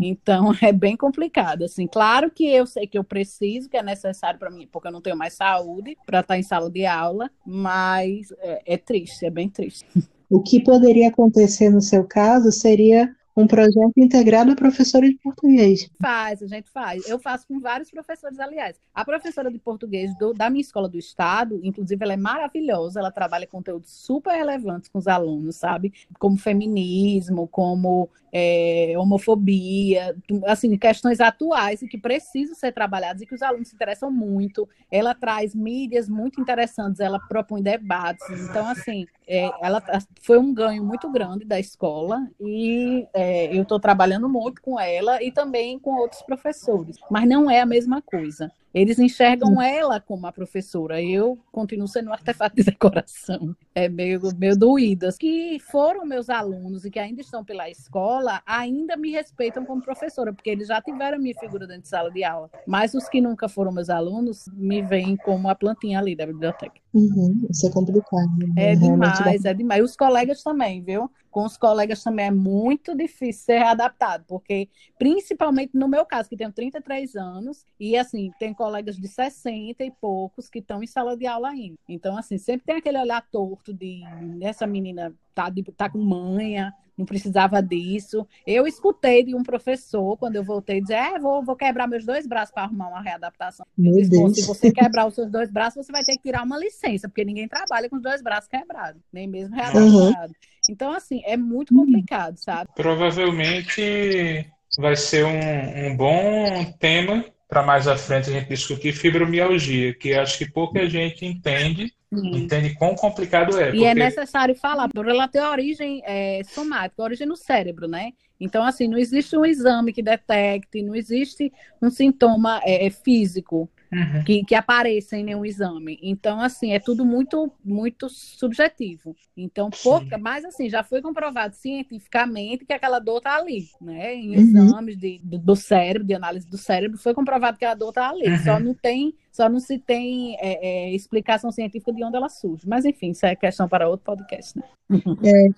[SPEAKER 2] Então é bem complicado. Assim, claro que eu sei que eu preciso, que é necessário necessário para mim, porque eu não tenho mais saúde para estar em sala de aula, mas é, é triste, é bem triste.
[SPEAKER 3] O que poderia acontecer no seu caso seria um projeto integrado a professora de português.
[SPEAKER 2] Faz, a gente faz. Eu faço com vários professores, aliás. A professora de português do, da minha escola do estado, inclusive, ela é maravilhosa, ela trabalha conteúdos super relevantes com os alunos, sabe? Como feminismo, como é, homofobia, assim, questões atuais e que precisam ser trabalhadas e que os alunos se interessam muito. Ela traz mídias muito interessantes, ela propõe debates. Então, assim, é, ela foi um ganho muito grande da escola e é, eu estou trabalhando muito com ela e também com outros professores, mas não é a mesma coisa. Eles enxergam ela como a professora. Eu continuo sendo um artefato de decoração. É meio, meio doídas. Que foram meus alunos e que ainda estão pela escola, ainda me respeitam como professora, porque eles já tiveram minha figura dentro de sala de aula. Mas os que nunca foram meus alunos me veem como a plantinha ali da biblioteca.
[SPEAKER 3] Uhum, isso é complicado.
[SPEAKER 2] Né? É demais, é demais. E os colegas também, viu? Com os colegas também é muito difícil ser adaptado, porque principalmente no meu caso, que tenho 33 anos, e assim, tem colegas de 60 e poucos que estão em sala de aula ainda. Então, assim, sempre tem aquele olhar torto de essa menina tá, de, tá com manha, não precisava disso. Eu escutei de um professor, quando eu voltei, dizer: é, vou, vou quebrar meus dois braços para arrumar uma readaptação. Meu disse, Deus. Se você quebrar os seus dois braços, você vai ter que tirar uma licença, porque ninguém trabalha com os dois braços quebrados, nem mesmo readaptado. Uhum. Então, assim, é muito complicado, sabe?
[SPEAKER 1] Provavelmente vai ser um, um bom tema para mais à frente a gente discutir fibromialgia, que acho que pouca gente entende Sim. Entende quão complicado é.
[SPEAKER 2] E porque... é necessário falar, porque ela tem origem é, somática, origem no cérebro, né? Então, assim, não existe um exame que detecte, não existe um sintoma é, é físico uhum. que, que apareça em nenhum exame. Então, assim, é tudo muito, muito subjetivo. Então, pouca, mas assim, já foi comprovado cientificamente que aquela dor está ali, né? Em uhum. exames de, do, do, cérebro, de análise do cérebro, foi comprovado que a dor está ali. Uhum. Só não tem, só não se tem é, é, explicação científica de onde ela surge. Mas enfim, isso é questão para outro podcast, né?
[SPEAKER 1] É,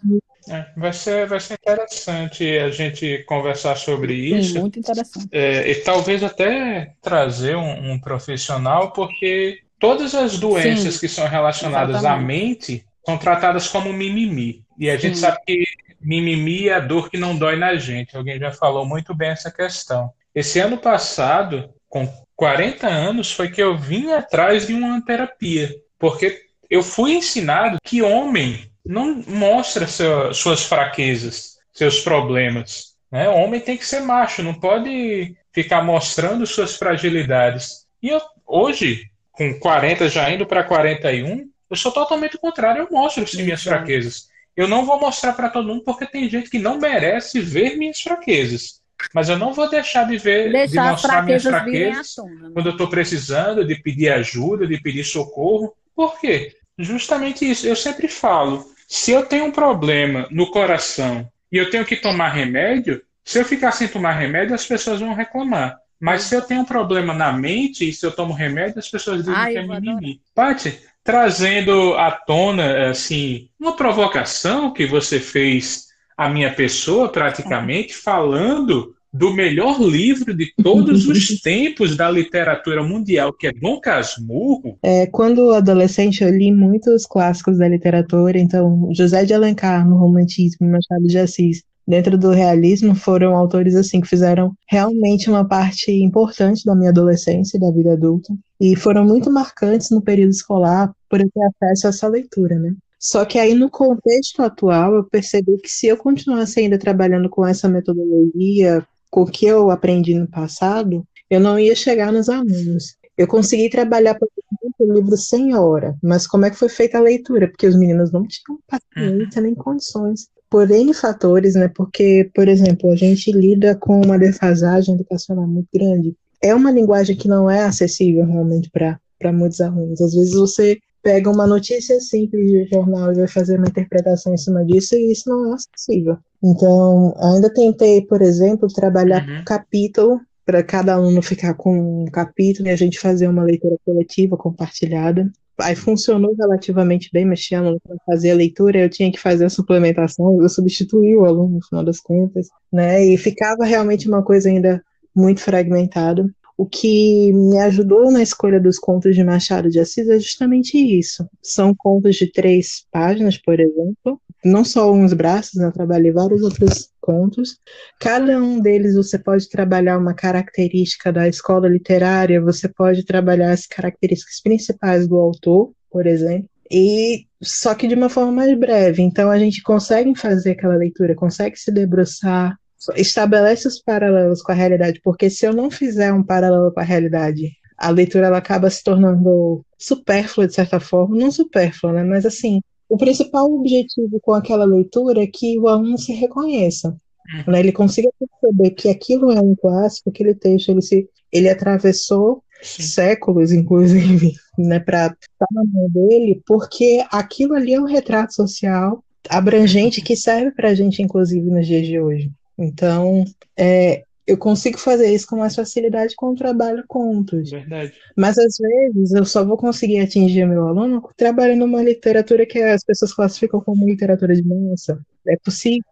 [SPEAKER 1] é vai, ser, vai ser interessante a gente conversar sobre isso.
[SPEAKER 2] Sim, muito interessante.
[SPEAKER 1] É, e talvez até trazer um, um profissional, porque todas as doenças Sim, que são relacionadas exatamente. à mente são tratadas como mimimi. E a Sim. gente sabe que mimimi é a dor que não dói na gente. Alguém já falou muito bem essa questão. Esse ano passado, com 40 anos, foi que eu vim atrás de uma terapia. Porque eu fui ensinado que homem não mostra seu, suas fraquezas, seus problemas. Né? O homem tem que ser macho, não pode ficar mostrando suas fragilidades. E eu, hoje, com 40, já indo para 41, eu sou totalmente o contrário, eu mostro sim minhas fraquezas. Eu não vou mostrar para todo mundo porque tem gente que não merece ver minhas fraquezas. Mas eu não vou deixar de ver, deixar de mostrar minhas fraquezas tona, né? quando eu estou precisando, de pedir ajuda, de pedir socorro. Por quê? Justamente isso. Eu sempre falo, se eu tenho um problema no coração e eu tenho que tomar remédio, se eu ficar sem tomar remédio, as pessoas vão reclamar. Mas se eu tenho um problema na mente e se eu tomo remédio, as pessoas dizem Ai, que é mimimi. Paty, trazendo à tona assim uma provocação que você fez à minha pessoa praticamente falando do melhor livro de todos os tempos da literatura mundial, que é Dom Casmurro.
[SPEAKER 3] É, quando adolescente eu li muitos clássicos da literatura, então José de Alencar no romantismo, Machado de Assis, dentro do realismo foram autores assim que fizeram realmente uma parte importante da minha adolescência e da vida adulta e foram muito marcantes no período escolar por eu ter acesso a essa leitura, né? Só que aí no contexto atual eu percebi que se eu continuasse ainda trabalhando com essa metodologia, com o que eu aprendi no passado, eu não ia chegar nos alunos. Eu consegui trabalhar, por exemplo, o livro sem hora, mas como é que foi feita a leitura? Porque os meninos não tinham paciência uhum. nem condições por N fatores, né? Porque, por exemplo, a gente lida com uma defasagem educacional muito grande. É uma linguagem que não é acessível realmente para muitos alunos. Às vezes você pega uma notícia simples de jornal e vai fazer uma interpretação em cima disso e isso não é acessível. Então, ainda tentei, por exemplo, trabalhar uhum. capítulo para cada aluno ficar com um capítulo e a gente fazer uma leitura coletiva compartilhada. Aí funcionou relativamente bem, mas tinha aluno para fazer a leitura, eu tinha que fazer a suplementação, eu substituí o aluno no final das contas, né? E ficava realmente uma coisa ainda muito fragmentada. O que me ajudou na escolha dos contos de Machado de Assis é justamente isso. São contos de três páginas, por exemplo, não só uns braços, né? eu trabalhei vários outros contos. Cada um deles você pode trabalhar uma característica da escola literária, você pode trabalhar as características principais do autor, por exemplo, e só que de uma forma mais breve. Então a gente consegue fazer aquela leitura, consegue se debruçar, estabelece os paralelos com a realidade, porque se eu não fizer um paralelo com a realidade, a leitura ela acaba se tornando supérflua de certa forma, não supérflua, né? Mas assim, o principal objetivo com aquela leitura é que o aluno se reconheça, uhum. né? ele consiga perceber que aquilo é um clássico, aquele texto ele, se, ele atravessou Sim. séculos, inclusive, né, para estar na mão dele, porque aquilo ali é um retrato social abrangente que serve para a gente, inclusive, nos dias de hoje. Então, é, eu consigo fazer isso com mais facilidade com o trabalho contos.
[SPEAKER 1] Verdade.
[SPEAKER 3] Mas às vezes eu só vou conseguir atingir meu aluno trabalhando numa literatura que as pessoas classificam como literatura de massa. É possível,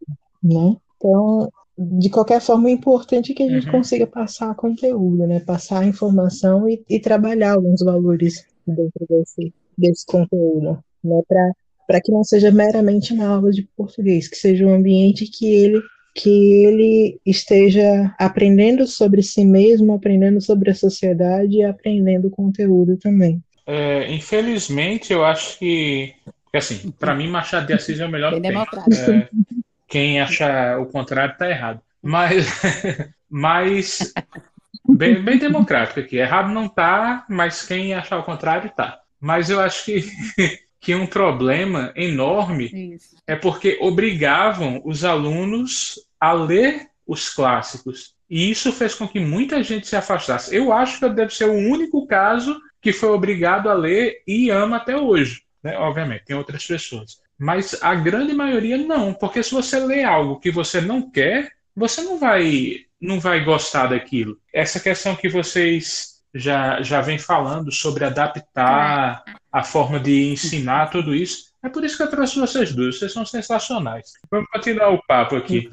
[SPEAKER 3] né? Então, de qualquer forma, é importante que a gente uhum. consiga passar conteúdo, né? Passar informação e, e trabalhar alguns valores dentro desse, desse conteúdo, né? Para que não seja meramente uma aula de português, que seja um ambiente que ele que ele esteja aprendendo sobre si mesmo, aprendendo sobre a sociedade e aprendendo conteúdo também.
[SPEAKER 1] É, infelizmente, eu acho que, assim, para mim Machado de Assis é o melhor. Bem é, quem achar o contrário está errado. Mas, mas bem, bem democrático aqui. Errado não tá, mas quem achar o contrário tá. mas eu acho que, que um problema enorme Isso. é porque obrigavam os alunos a ler os clássicos. E isso fez com que muita gente se afastasse. Eu acho que eu devo ser o único caso que foi obrigado a ler e ama até hoje. Né? Obviamente, tem outras pessoas. Mas a grande maioria não, porque se você lê algo que você não quer, você não vai não vai gostar daquilo. Essa questão que vocês já já vem falando sobre adaptar a forma de ensinar tudo isso, é por isso que eu trouxe vocês duas. Vocês são sensacionais. Vamos continuar o papo aqui.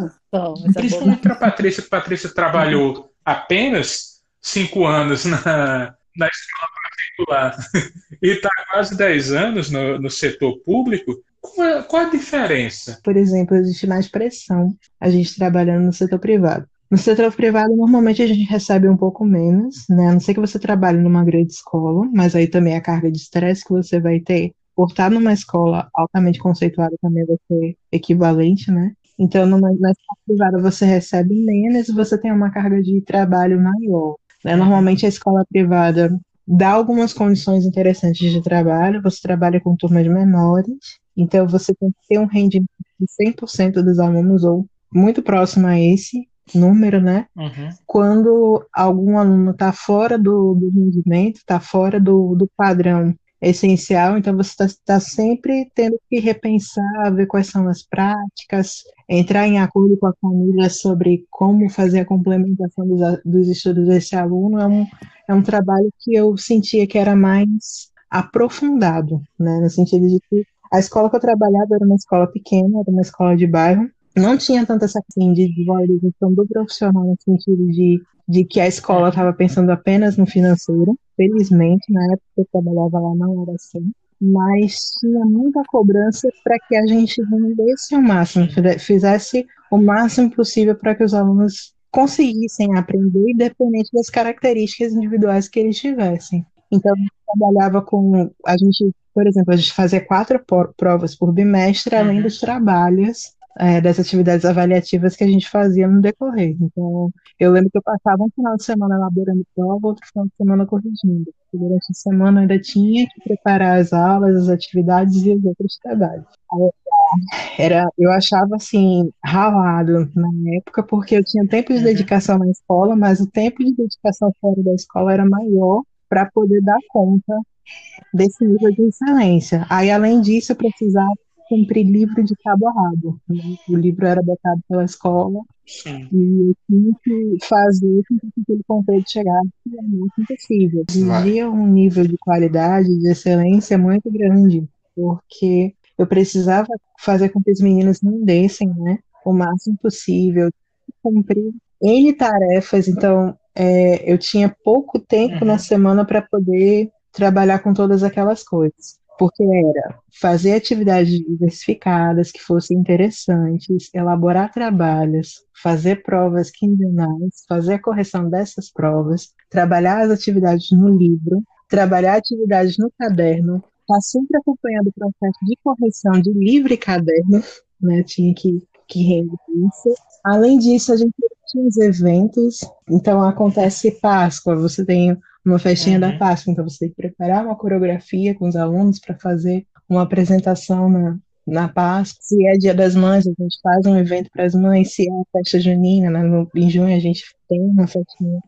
[SPEAKER 1] Principalmente para a Patrícia, que Patrícia trabalhou apenas cinco anos na, na escola particular e está quase dez anos no, no setor público. Qual, é, qual a diferença?
[SPEAKER 3] Por exemplo, existe mais pressão a gente trabalhando no setor privado. No setor privado, normalmente a gente recebe um pouco menos, né? A não ser que você trabalhe numa grande escola, mas aí também a carga de estresse que você vai ter por estar numa escola altamente conceituada também vai ser equivalente, né? Então, numa, na escola privada você recebe menos e você tem uma carga de trabalho maior. Né? Normalmente a escola privada dá algumas condições interessantes de trabalho, você trabalha com turmas menores, então você tem que ter um rendimento de 100% dos alunos ou muito próximo a esse, número, né? Uhum. Quando algum aluno está fora do, do rendimento, está fora do, do padrão essencial, então você está tá sempre tendo que repensar, ver quais são as práticas, entrar em acordo com a família sobre como fazer a complementação dos, dos estudos desse aluno. É um, é um trabalho que eu sentia que era mais aprofundado, né? No sentido de que a escola que eu trabalhava era uma escola pequena, era uma escola de bairro, não tinha tanta essa assim, de valorização do profissional no sentido de, de que a escola estava pensando apenas no financeiro. Felizmente, na época que eu trabalhava lá não era assim. Mas tinha muita cobrança para que a gente vendesse o máximo, fizesse o máximo possível para que os alunos conseguissem aprender, independente das características individuais que eles tivessem. Então, trabalhava com. A gente, por exemplo, a gente fazia quatro provas por bimestre, além uhum. dos trabalhos é, das atividades avaliativas que a gente fazia no decorrer. Então, eu lembro que eu passava um final de semana elaborando prova, outro final de semana corrigindo. Durante a semana eu ainda tinha que preparar as aulas, as atividades e os outros trabalhos. Era, eu achava assim, ralado na época, porque eu tinha tempo de uhum. dedicação na escola, mas o tempo de dedicação fora da escola era maior para poder dar conta desse nível de excelência. Aí, além disso, eu precisava cumprir livro de cabo a rabo. Né? O livro era botado pela escola Sim. e eu tinha que fazer com que aquele conteúdo chegasse o máximo possível. Exigia um nível de qualidade, de excelência muito grande, porque eu precisava fazer com que os meninos não dessem né, o máximo possível, cumprir N tarefas, então é, eu tinha pouco tempo uhum. na semana para poder trabalhar com todas aquelas coisas porque era fazer atividades diversificadas que fossem interessantes, elaborar trabalhos, fazer provas quinzenais, fazer a correção dessas provas, trabalhar as atividades no livro, trabalhar atividades no caderno, estar tá sempre acompanhando o processo de correção de livro e caderno, né? Tinha que, que render isso. Além disso, a gente tinha os eventos, então acontece Páscoa, você tem uma festinha uhum. da Páscoa. Então você tem que preparar uma coreografia com os alunos para fazer uma apresentação na, na Páscoa. Se é Dia das Mães, a gente faz um evento para as mães. Se é a festa junina, né? no, em junho a gente tem uma festinha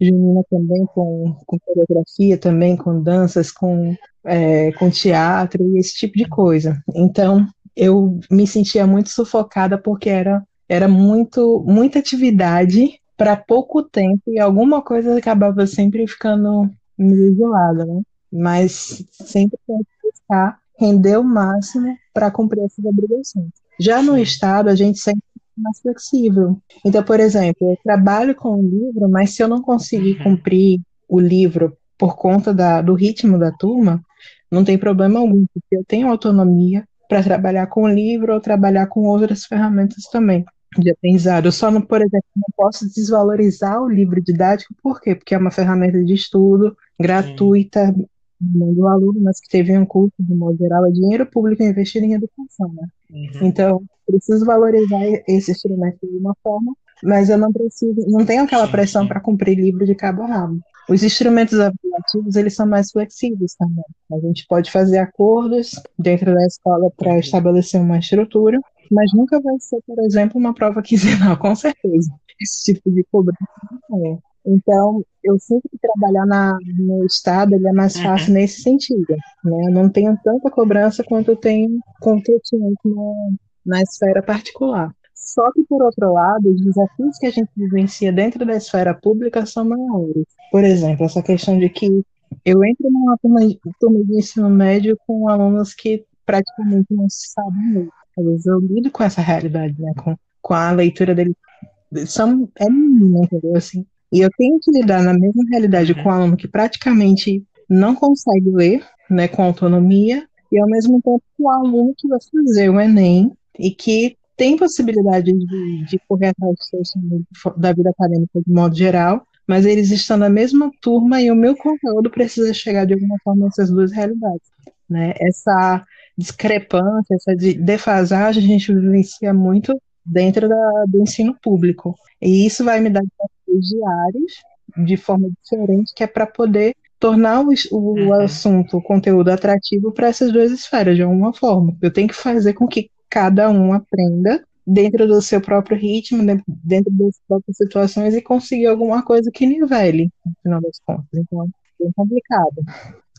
[SPEAKER 3] junina também com, com coreografia, também com danças, com, é, com teatro e esse tipo de coisa. Então eu me sentia muito sufocada porque era era muito muita atividade para pouco tempo e alguma coisa acabava sempre ficando meio isolada, né? Mas sempre tem que buscar render o máximo para cumprir essas obrigações. Já no Estado, a gente sempre é mais flexível. Então, por exemplo, eu trabalho com o livro, mas se eu não conseguir uhum. cumprir o livro por conta da, do ritmo da turma, não tem problema algum, porque eu tenho autonomia para trabalhar com o livro ou trabalhar com outras ferramentas também de aprendizado. Eu só, não, por exemplo, não posso desvalorizar o livro didático, por quê? Porque é uma ferramenta de estudo gratuita do aluno, mas que teve um curso, de modo geral, é dinheiro público investido em educação, né? Uhum. Então, preciso valorizar esse instrumento de uma forma, mas eu não preciso, não tenho aquela pressão para cumprir livro de cabo a rabo. Os instrumentos avaliativos eles são mais flexíveis também. A gente pode fazer acordos dentro da escola para estabelecer uma estrutura, mas nunca vai ser, por exemplo, uma prova quinzenal, com certeza. Esse tipo de cobrança não é. Então, eu sinto que trabalhar na, no Estado ele é mais uhum. fácil uhum. nesse sentido. Né? Eu não tenho tanta cobrança quanto eu tenho quanto eu tinha na, na esfera particular. Só que, por outro lado, os desafios que a gente vivencia dentro da esfera pública são maiores. Por exemplo, essa questão de que eu entro numa turma, turma de ensino médio com alunos que praticamente não sabem ler. Às vezes eu lido com essa realidade, né? com, com a leitura deles. São, é mínima, entendeu? Assim, e eu tenho que lidar na mesma realidade com um aluno que praticamente não consegue ler, né, com autonomia, e ao mesmo tempo com o aluno que vai fazer o Enem e que tem possibilidade de, de correr atrás da vida acadêmica de modo geral, mas eles estão na mesma turma e o meu conteúdo precisa chegar de alguma forma nessas duas realidades. Né? Essa discrepância, essa defasagem a gente vivencia muito dentro da, do ensino público. E isso vai me dar desafios diários, de forma diferente, que é para poder tornar o, o uhum. assunto, o conteúdo atrativo para essas duas esferas, de alguma forma. Eu tenho que fazer com que cada um aprenda dentro do seu próprio ritmo, dentro das próprias situações e conseguir alguma coisa que nivele, no final das contas. Então, é bem complicado.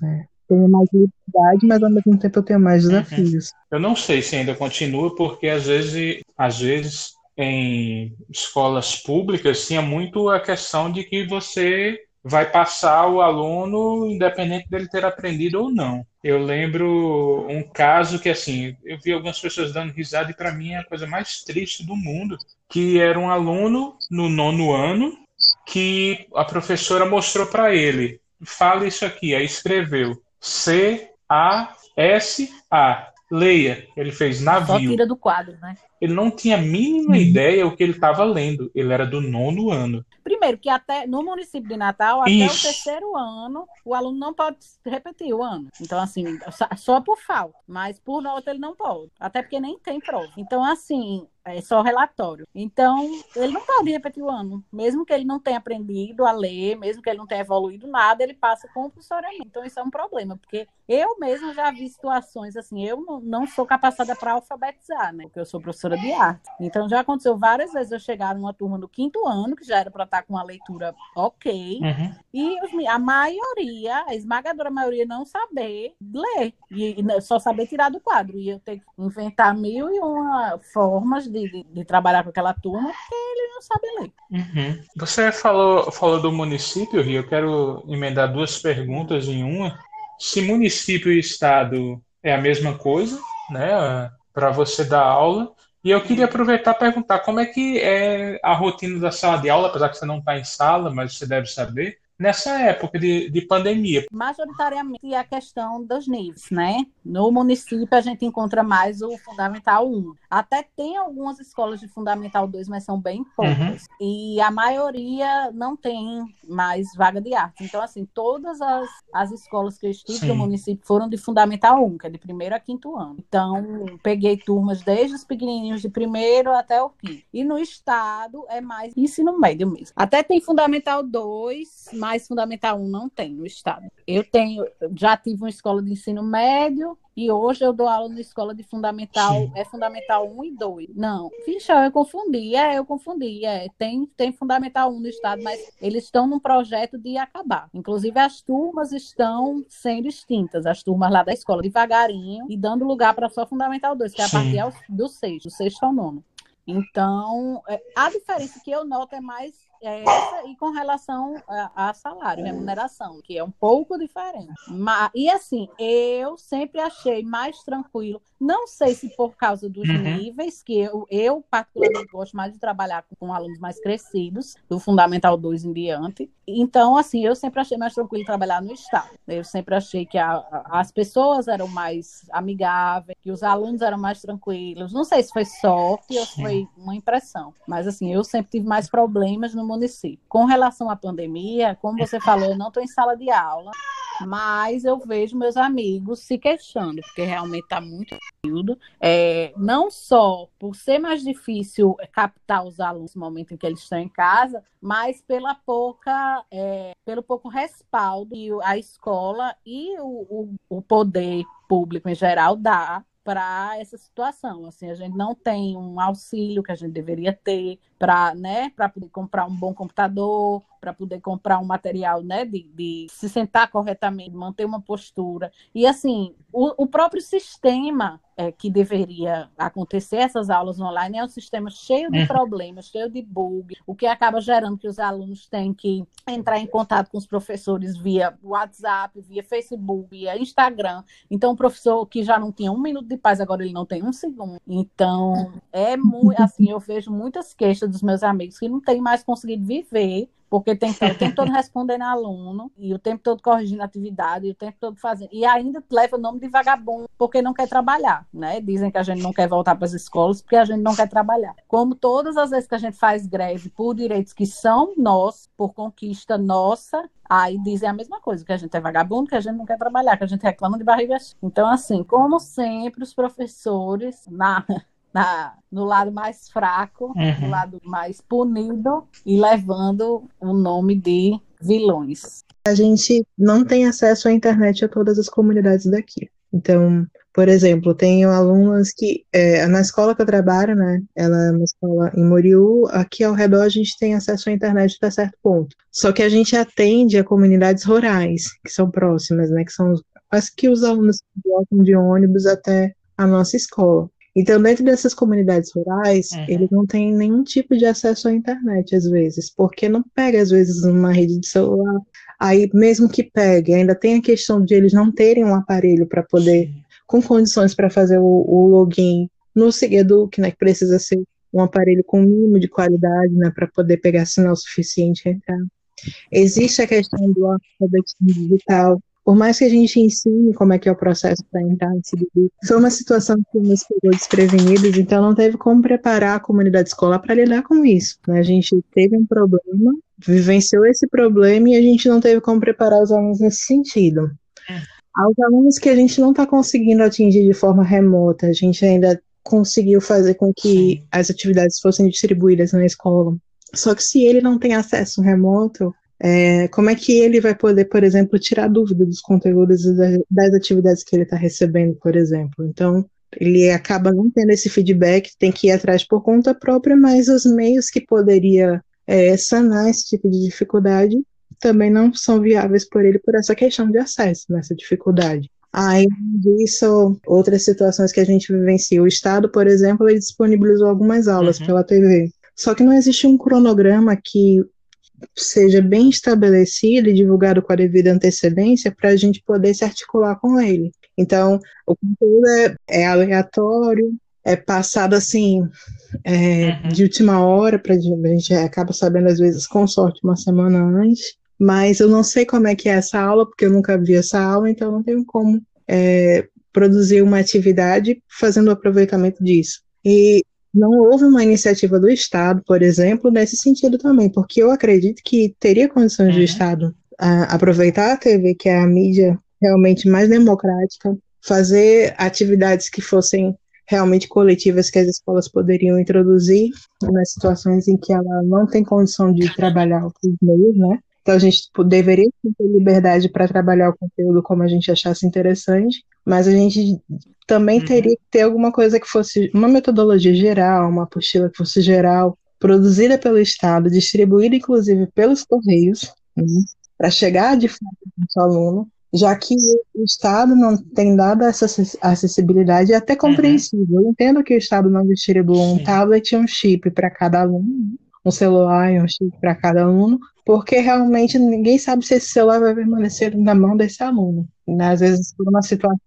[SPEAKER 3] É tenho mais liberdade, mas ao mesmo tempo eu tenho mais uhum. desafios. Uhum.
[SPEAKER 1] Eu não sei se ainda continua, porque às vezes, às vezes em escolas públicas tinha muito a questão de que você vai passar o aluno independente dele ter aprendido ou não. Eu lembro um caso que assim, eu vi algumas pessoas dando risada e para mim é a coisa mais triste do mundo, que era um aluno no nono ano que a professora mostrou para ele, fala isso aqui, aí escreveu. C-A-S-A. Leia. Ele fez navio. Só
[SPEAKER 2] tira do quadro, né?
[SPEAKER 1] Ele não tinha a mínima uhum. ideia o que ele estava lendo. Ele era do nono ano.
[SPEAKER 2] Primeiro, que até no município de Natal, até Isso. o terceiro ano, o aluno não pode repetir o ano. Então, assim, só por falta. Mas por nota ele não pode. Até porque nem tem prova. Então, assim, é só relatório. Então, ele não pode repetir o ano. Mesmo que ele não tenha aprendido a ler, mesmo que ele não tenha evoluído nada, ele passa compulsoriamente. Então, isso é um problema, porque eu mesma já vi situações assim, eu não sou capacitada para alfabetizar, né? Porque eu sou professora de arte. Então, já aconteceu várias vezes eu chegar numa turma do quinto ano, que já era para estar com uma leitura ok, uhum. e a maioria, a esmagadora maioria, não saber ler, e só saber tirar do quadro. E eu ter que inventar mil e uma formas de, de, de, trabalhar com aquela turma porque ele não sabe ler.
[SPEAKER 1] Uhum. Você falou, falou do município, Rio. Eu quero emendar duas perguntas em uma. Se município e estado é a mesma coisa, né, para você dar aula. E eu queria aproveitar e perguntar como é que é a rotina da sala de aula, apesar que você não está em sala, mas você deve saber nessa época de, de pandemia?
[SPEAKER 2] Majoritariamente a questão dos níveis, né? No município a gente encontra mais o Fundamental 1. Até tem algumas escolas de Fundamental 2, mas são bem poucas. Uhum. E a maioria não tem mais vaga de arte. Então, assim, todas as, as escolas que eu estive Sim. no município foram de Fundamental 1, que é de primeiro a quinto ano. Então, peguei turmas desde os pequenininhos de primeiro até o quinto. E no estado é mais ensino médio mesmo. Até tem Fundamental 2, mas mais Fundamental 1 não tem no estado. Eu tenho, já tive uma escola de ensino médio e hoje eu dou aula na escola de fundamental, Sim. é fundamental 1 e 2. Não, ficha, eu confundi, é, eu confundi, é, tem, tem fundamental 1 no estado, mas eles estão num projeto de acabar. Inclusive as turmas estão sendo extintas, as turmas lá da escola, devagarinho, e dando lugar para só fundamental 2, que é a partir do sexto, do sexto ao nono. Então, é, a diferença que eu noto é mais é essa e com relação a, a, salário, remuneração, que é um pouco diferente. Mas, e assim, eu sempre achei mais tranquilo, não sei se por causa dos uhum. níveis, que eu, eu particularmente gosto mais de trabalhar com, com, alunos mais crescidos, do Fundamental 2 em diante. Então, assim, eu sempre achei mais tranquilo trabalhar no Estado. Eu sempre achei que a, a, as pessoas eram mais amigáveis, que os alunos eram mais tranquilos. Não sei se foi sorte ou se foi uma impressão, mas assim, eu sempre tive mais problemas no município. Com relação à pandemia, como você falou, eu não estou em sala de aula, mas eu vejo meus amigos se queixando, porque realmente está muito período. É, não só por ser mais difícil captar os alunos no momento em que eles estão em casa, mas pela pouca, é, pelo pouco respaldo que a escola e o, o, o poder público em geral dá para essa situação. Assim, a gente não tem um auxílio que a gente deveria ter para né, poder comprar um bom computador, para poder comprar um material né, de, de, se sentar corretamente, manter uma postura. E assim, o, o próprio sistema é, que deveria acontecer essas aulas online é um sistema cheio de uhum. problemas, cheio de bug, o que acaba gerando que os alunos têm que entrar em contato com os professores via WhatsApp, via Facebook, via Instagram. Então, o professor que já não tinha um minuto de paz, agora ele não tem um segundo. Então, é muito assim, eu vejo muitas queixas dos meus amigos que não têm mais conseguido viver porque tem o tempo todo respondendo aluno, e o tempo todo corrigindo atividade, e o tempo todo fazendo. E ainda leva o nome de vagabundo, porque não quer trabalhar, né? Dizem que a gente não quer voltar para as escolas porque a gente não quer trabalhar. Como todas as vezes que a gente faz greve por direitos que são nossos, por conquista nossa, aí dizem a mesma coisa, que a gente é vagabundo, que a gente não quer trabalhar, que a gente reclama de barriga. Então, assim, como sempre, os professores, na na, no lado mais fraco, uhum. no lado mais punido e levando o nome de vilões.
[SPEAKER 3] A gente não tem acesso à internet a todas as comunidades daqui. Então, por exemplo, tenho alunas que, é, na escola que eu trabalho, né, ela é uma escola em Moriú, aqui ao redor a gente tem acesso à internet até certo ponto. Só que a gente atende a comunidades rurais, que são próximas, né, que são as que os alunos voltam de ônibus até a nossa escola. Então, dentro dessas comunidades rurais, uhum. ele não tem nenhum tipo de acesso à internet, às vezes, porque não pega, às vezes, uma rede de celular. Aí, mesmo que pegue, ainda tem a questão de eles não terem um aparelho para poder, Sim. com condições para fazer o, o, login no Segueduc, né, que precisa ser um aparelho com mínimo de qualidade, né, para poder pegar sinal suficiente e entrar. Existe a questão do alfabetismo digital, por mais que a gente ensine como é que é o processo para entrar nesse grupo, foi uma situação que nos pegou desprevenidos, então não teve como preparar a comunidade escolar para lidar com isso. Né? A gente teve um problema, vivenciou esse problema e a gente não teve como preparar os alunos nesse sentido. É. Aos alunos que a gente não está conseguindo atingir de forma remota, a gente ainda conseguiu fazer com que as atividades fossem distribuídas na escola. Só que se ele não tem acesso remoto, é, como é que ele vai poder, por exemplo, tirar dúvida dos conteúdos das, atividades que ele está recebendo, por exemplo? Então, ele acaba não tendo esse feedback, tem que ir atrás por conta própria, mas os meios que poderia é, sanar esse tipo de dificuldade também não são viáveis por ele por essa questão de acesso nessa dificuldade. Além disso, outras situações que a gente vivencia. O Estado, por exemplo, ele disponibilizou algumas aulas uhum. pela TV. Só que não existe um cronograma que seja bem estabelecido e divulgado com a devida antecedência para a gente poder se articular com ele. Então, o conteúdo é, é aleatório, é passado assim é, uhum. de última hora, para a gente acaba sabendo às vezes com sorte uma semana antes, mas eu não sei como é que é essa aula, porque eu nunca vi essa aula, então não tenho como é, produzir uma atividade fazendo aproveitamento disso. E não houve uma iniciativa do Estado, por exemplo, nesse sentido também, porque eu acredito que teria condições uhum. do Estado a, aproveitar a TV, que é a mídia realmente mais democrática, fazer atividades que fossem realmente coletivas que as escolas poderiam introduzir nas situações em que ela não tem condição de trabalhar os meios, né? Então a gente tipo, deveria ter liberdade para trabalhar o conteúdo como a gente achasse interessante, mas a gente também uhum. teria que ter alguma coisa que fosse uma metodologia geral, uma apostila que fosse geral, produzida pelo Estado, distribuída inclusive pelos Correios, né, para chegar de fato ao aluno, já que o Estado não tem dado essa acessibilidade, é até uhum. compreensível. Uhum. Eu entendo que o Estado não distribui um tablet e um chip para cada aluno, um celular e um chip para cada aluno, porque realmente ninguém sabe se esse celular vai permanecer na mão desse aluno. Né? Às vezes, por uma situação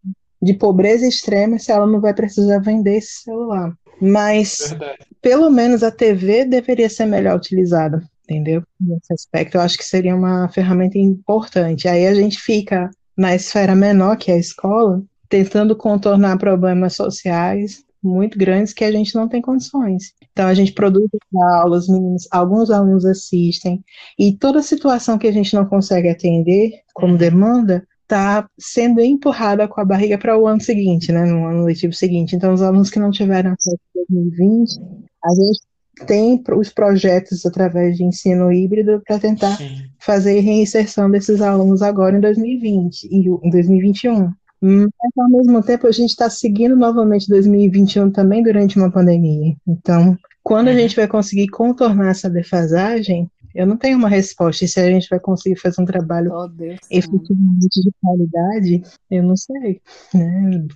[SPEAKER 3] de pobreza extrema, esse aluno vai precisar vender esse celular. Mas, Verdade. pelo menos, a TV deveria ser melhor utilizada, entendeu? Nesse aspecto, eu acho que seria uma ferramenta importante. Aí a gente fica na esfera menor, que é a escola, tentando contornar problemas sociais muito grandes que a gente não tem condições. Então, a gente produz aulas, meninos, alguns alunos assistem, e toda situação que a gente não consegue atender como uhum. demanda, está sendo empurrada com a barriga para o ano seguinte, né, no ano letivo seguinte. Então, os alunos que não tiveram acesso em 2020, a gente tem os projetos através de ensino híbrido para tentar Sim. fazer reinserção desses alunos agora em 2020 e em 2021. Mas, ao mesmo tempo, a gente está seguindo novamente 2021 também durante uma pandemia. Então, quando a uhum. gente vai conseguir contornar essa defasagem, eu não tenho uma resposta. E se a gente vai conseguir fazer um trabalho oh, efetivamente de qualidade, eu não sei. Né?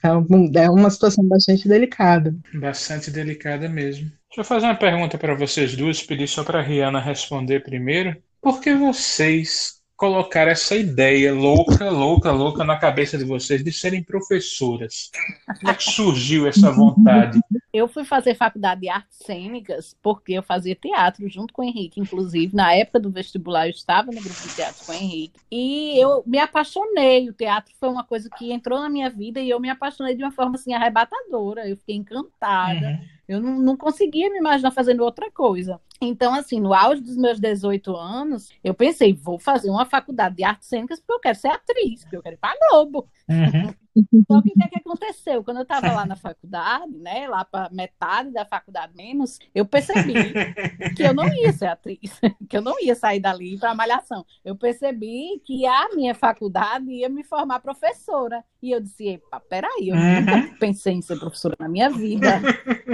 [SPEAKER 3] É uma situação bastante delicada.
[SPEAKER 1] Bastante delicada mesmo. Deixa eu fazer uma pergunta para vocês duas, pedir só para a Rihanna responder primeiro. Por que vocês colocar essa ideia louca, louca, louca na cabeça de vocês de serem professoras? Como é que surgiu essa vontade?
[SPEAKER 2] Eu fui fazer faculdade de artes cênicas porque eu fazia teatro junto com o Henrique, inclusive na época do vestibular eu estava no grupo de teatro com o Henrique e eu me apaixonei. O teatro foi uma coisa que entrou na minha vida e eu me apaixonei de uma forma assim arrebatadora. Eu fiquei encantada. Uhum. Eu não, não conseguia me imaginar fazendo outra coisa. Então, assim, no auge dos meus 18 anos, eu pensei, vou fazer uma faculdade de artes cênicas porque eu quero ser atriz, porque eu quero ir para Globo. Uhum. Só que o que, é que aconteceu? Quando eu estava lá na faculdade, né, lá para metade da faculdade menos, eu percebi que eu não ia ser atriz, que eu não ia sair dali para malhação. Eu percebi que a minha faculdade ia me formar professora. E eu disse, epa, peraí, eu uhum. nunca pensei em ser professora na minha vida.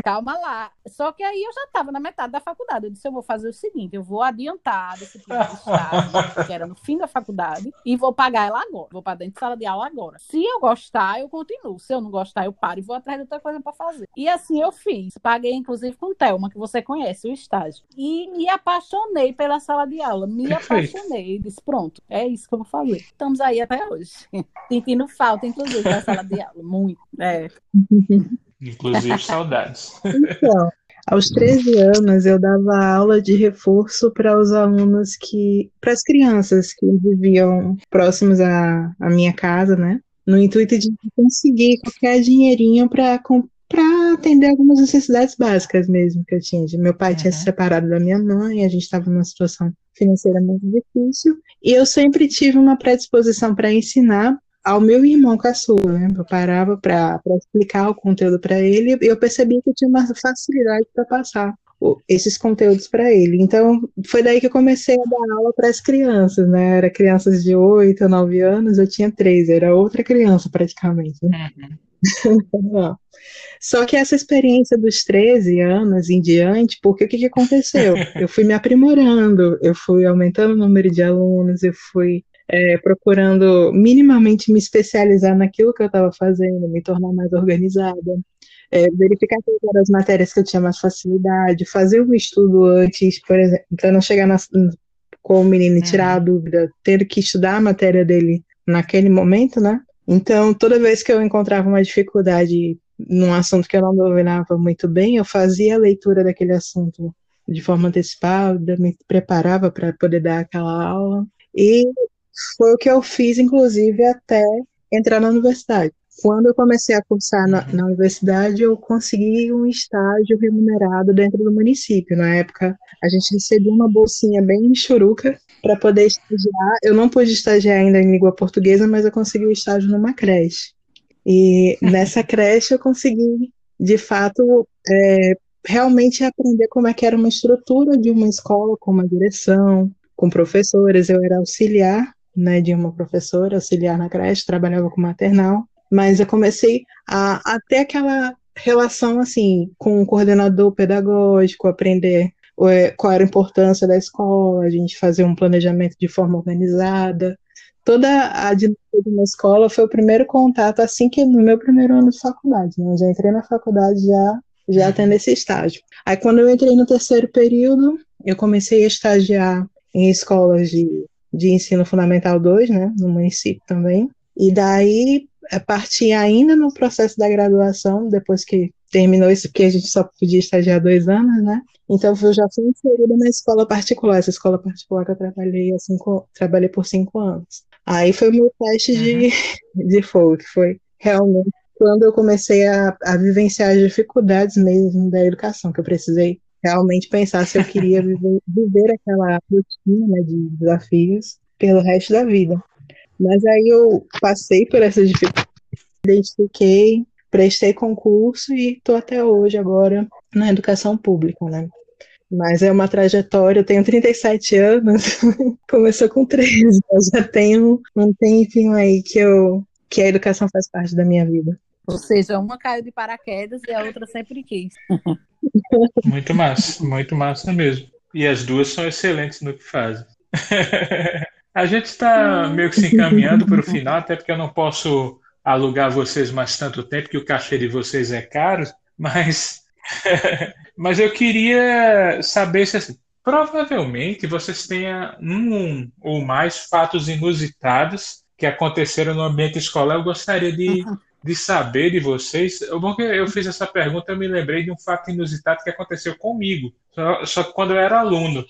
[SPEAKER 2] Calma lá. Só que aí eu já estava na metade da faculdade. Eu disse, eu vou fazer o seguinte, eu vou adiantar desse tipo de estágio, que era no fim da faculdade, e vou pagar ela agora. Vou para dentro de sala de aula agora. Se eu gostar, eu continuo. Se eu não gostar, eu paro e vou atrás de outra coisa para fazer. E assim eu fiz. Paguei, inclusive, com Thelma, que você conhece, o estágio. E me apaixonei pela sala de aula. Me apaixonei. Disse, pronto, é isso que eu vou fazer. Estamos aí até hoje. Sentindo falta, inclusive, da sala de aula. Muito. É.
[SPEAKER 1] Inclusive, saudades.
[SPEAKER 3] Então, aos 13 anos, eu dava aula de reforço para os alunos que. para as crianças que viviam próximos à, à minha casa, né? No intuito de conseguir qualquer dinheirinho para para atender algumas necessidades básicas mesmo que eu tinha. Meu pai uhum. tinha se separado da minha mãe, a gente estava numa situação financeira muito difícil, e eu sempre tive uma predisposição para ensinar ao meu irmão caçula, né? Eu parava para explicar o conteúdo para ele e eu percebi que eu tinha uma facilidade para passar esses conteúdos para ele. Então, foi daí que eu comecei a dar aula para as crianças, né? Era crianças de 8, 9 anos, eu tinha 3, era outra criança praticamente. Né? Uhum. Só que essa experiência dos 13 anos em diante, porque o que, que aconteceu? Eu fui me aprimorando, eu fui aumentando o número de alunos, eu fui é, procurando minimamente me especializar naquilo que eu estava fazendo, me tornar mais organizada, é, verificar quais eram as matérias que eu tinha mais facilidade, fazer um estudo antes, por exemplo, para não chegar na, com o menino e tirar a uhum. dúvida, ter que estudar a matéria dele naquele momento, né? Então, toda vez que eu encontrava uma dificuldade num assunto que eu não dominava muito bem, eu fazia a leitura daquele assunto de forma antecipada, me preparava para poder dar aquela aula. E foi o que eu fiz, inclusive, até entrar na universidade. Quando eu comecei a cursar na, na, universidade, eu consegui um estágio remunerado dentro do município. Na época, a gente recebia uma bolsinha bem churuca para poder estagiar. Eu não pude estagiar ainda em língua portuguesa, mas eu consegui o um estágio numa creche. E nessa creche eu consegui, de fato, é, realmente aprender como é que era uma estrutura de uma escola, com uma direção, com professores. Eu era auxiliar né, de uma professora, auxiliar na creche, trabalhava com maternal, mas eu comecei a, a ter aquela relação assim com o coordenador pedagógico, aprender qual era a importância da escola, a gente fazer um planejamento de forma organizada. Toda a dinâmica de uma escola foi o primeiro contato assim que no meu primeiro ano de faculdade. Né? Eu já entrei na faculdade já já tendo esse estágio. Aí quando eu entrei no terceiro período, eu comecei a estagiar em escolas de de ensino fundamental 2, né, no município também. E daí parti ainda no processo da graduação, depois que terminou isso, porque a gente só podia estagiar dois anos, né? Então eu já fui inserida na escola particular, essa escola particular que eu trabalhei, assim, trabalhei por cinco anos. Aí foi o meu teste uhum. de, de fogo, que foi realmente quando eu comecei a, a vivenciar as dificuldades mesmo da educação, que eu precisei realmente pensar se eu queria viver, viver aquela rotina né, de desafios pelo resto da vida. Mas aí eu passei por essa dificuldade, identifiquei, prestei concurso e estou até hoje agora na educação pública, né? Mas é uma trajetória, eu tenho 37 anos, começou com 13, eu já tenho um tempinho aí que eu que a educação faz parte da minha vida.
[SPEAKER 2] Ou seja, uma caiu de paraquedas e a outra sempre quis.
[SPEAKER 1] Muito massa, muito massa mesmo. E as duas são excelentes no que fazem. a gente está meio que se encaminhando para o final, até porque eu não posso alugar vocês mais tanto tempo, que o cachê de vocês é caro, mas, mas eu queria saber se assim, provavelmente vocês tenham um ou mais fatos inusitados que aconteceram no ambiente escolar. Eu gostaria de, de saber de vocês. O bom que eu fiz essa pergunta, eu me lembrei de um fato inusitado que aconteceu comigo, só, só que quando eu era aluno.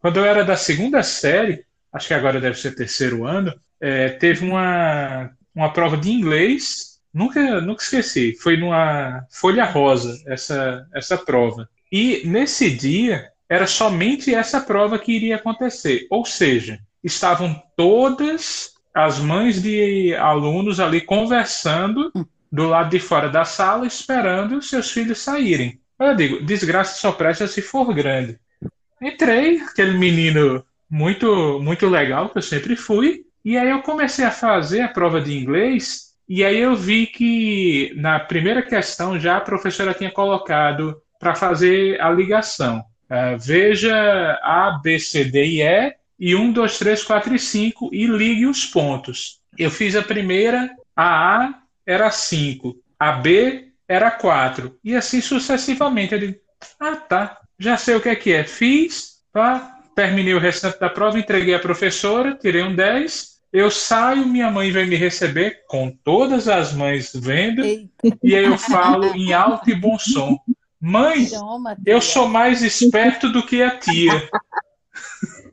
[SPEAKER 1] Quando eu era da segunda série, acho que agora deve ser terceiro ano, é, teve uma, uma prova de inglês, nunca, nunca esqueci, foi numa folha rosa essa, essa prova. E nesse dia era somente essa prova que iria acontecer, ou seja, estavam todas as mães de alunos ali conversando do lado de fora da sala, esperando seus filhos saírem. Eu digo, desgraça só presta se for grande. Entrei, aquele menino muito, muito legal que eu sempre fui, e aí eu comecei a fazer a prova de inglês, e aí eu vi que na primeira questão já a professora tinha colocado para fazer a ligação. Uh, veja A, B, C, D e E, e 1, 2, 3, 4 e 5 e ligue os pontos. Eu fiz a primeira, a A era 5, a B era 4, e assim sucessivamente. Digo, ah tá, já sei o que é que é. Fiz, tá? Terminei o restante da prova, entreguei à professora, tirei um 10. Eu saio, minha mãe vem me receber, com todas as mães vendo, Eita. e aí eu falo em alto e bom som. Mãe, eu sou mais esperto do que a tia.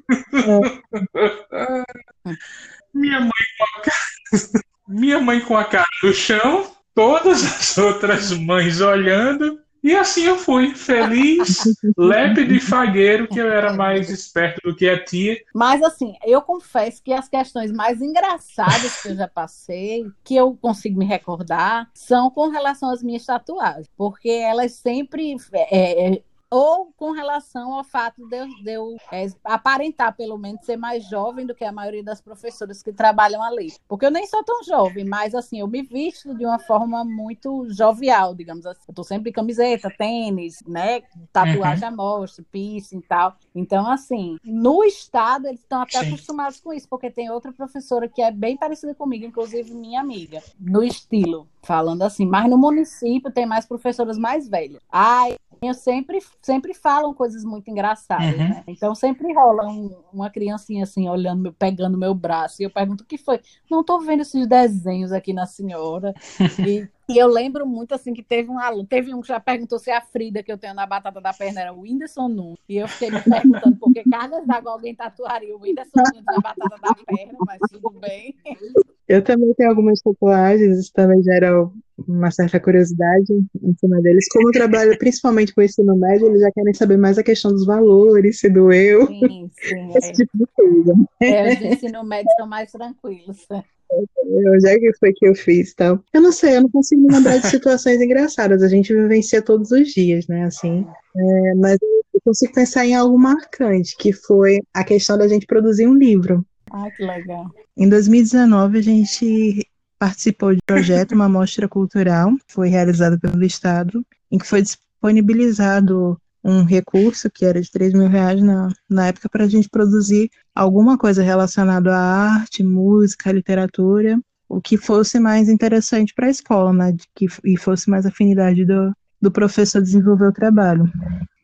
[SPEAKER 1] minha mãe com a cara, minha mãe com a cara no chão, todas as outras mães olhando, e assim eu fui, feliz, lépido e fagueiro, que eu era mais esperto do que a tia.
[SPEAKER 2] Mas assim, eu confesso que as questões mais engraçadas que eu já passei, que eu consigo me recordar, são com relação às minhas tatuagens. Porque elas sempre. É, é ou com relação ao fato de eu, de eu é, aparentar, pelo menos, ser mais jovem do que a maioria das professoras que trabalham ali. Porque eu nem sou tão jovem, mas assim, eu me visto de uma forma muito jovial, digamos assim. Eu tô sempre de camiseta, tênis, né? Tatuagem uhum. à mostra, piercing e tal. Então, assim, no estado eles estão até Sim. acostumados com isso, porque tem outra professora que é bem parecida comigo, inclusive minha amiga, no estilo, falando assim. Mas no município tem mais professoras mais velhas. Ai, sempre, sempre falam coisas muito engraçadas, uhum. né? Então sempre rola um, uma criancinha assim, olhando, pegando meu braço, e eu pergunto o que foi? Não tô vendo esses desenhos aqui na senhora. e, e, eu lembro muito assim que teve um aluno, teve um que já perguntou se a Frida que eu tenho na batata da perna era o Whindersson Nunes. E eu fiquei me perguntando por que cargas d'água alguém tatuaria o Whindersson Nunes na batata da perna, mas tudo bem.
[SPEAKER 3] Eu também tenho algumas tatuagens, isso também gera uma certa curiosidade em cima deles. Como eu trabalho principalmente com o ensino médio, eles já querem saber mais a questão dos valores, se doeu. Sim, sim. Esse
[SPEAKER 2] é. tipo de coisa. É, os ensino médio são mais tranquilos.
[SPEAKER 3] Onde é que foi que eu fiz tal? Eu não sei, eu não consigo me lembrar de situações engraçadas. A gente vivencia todos os dias, né? Assim, é, mas eu consigo pensar em algo marcante, que foi a questão da gente produzir um livro.
[SPEAKER 2] Ah, que legal.
[SPEAKER 3] Em 2019, a gente participou de um projeto, uma mostra cultural, foi realizada pelo Estado, em que foi disponibilizado um recurso que era de 3 mil reais na, na época para a gente produzir alguma coisa relacionada à arte, música, literatura, o que fosse mais interessante para a escola, né, de que, e fosse mais afinidade do, do professor desenvolver o trabalho.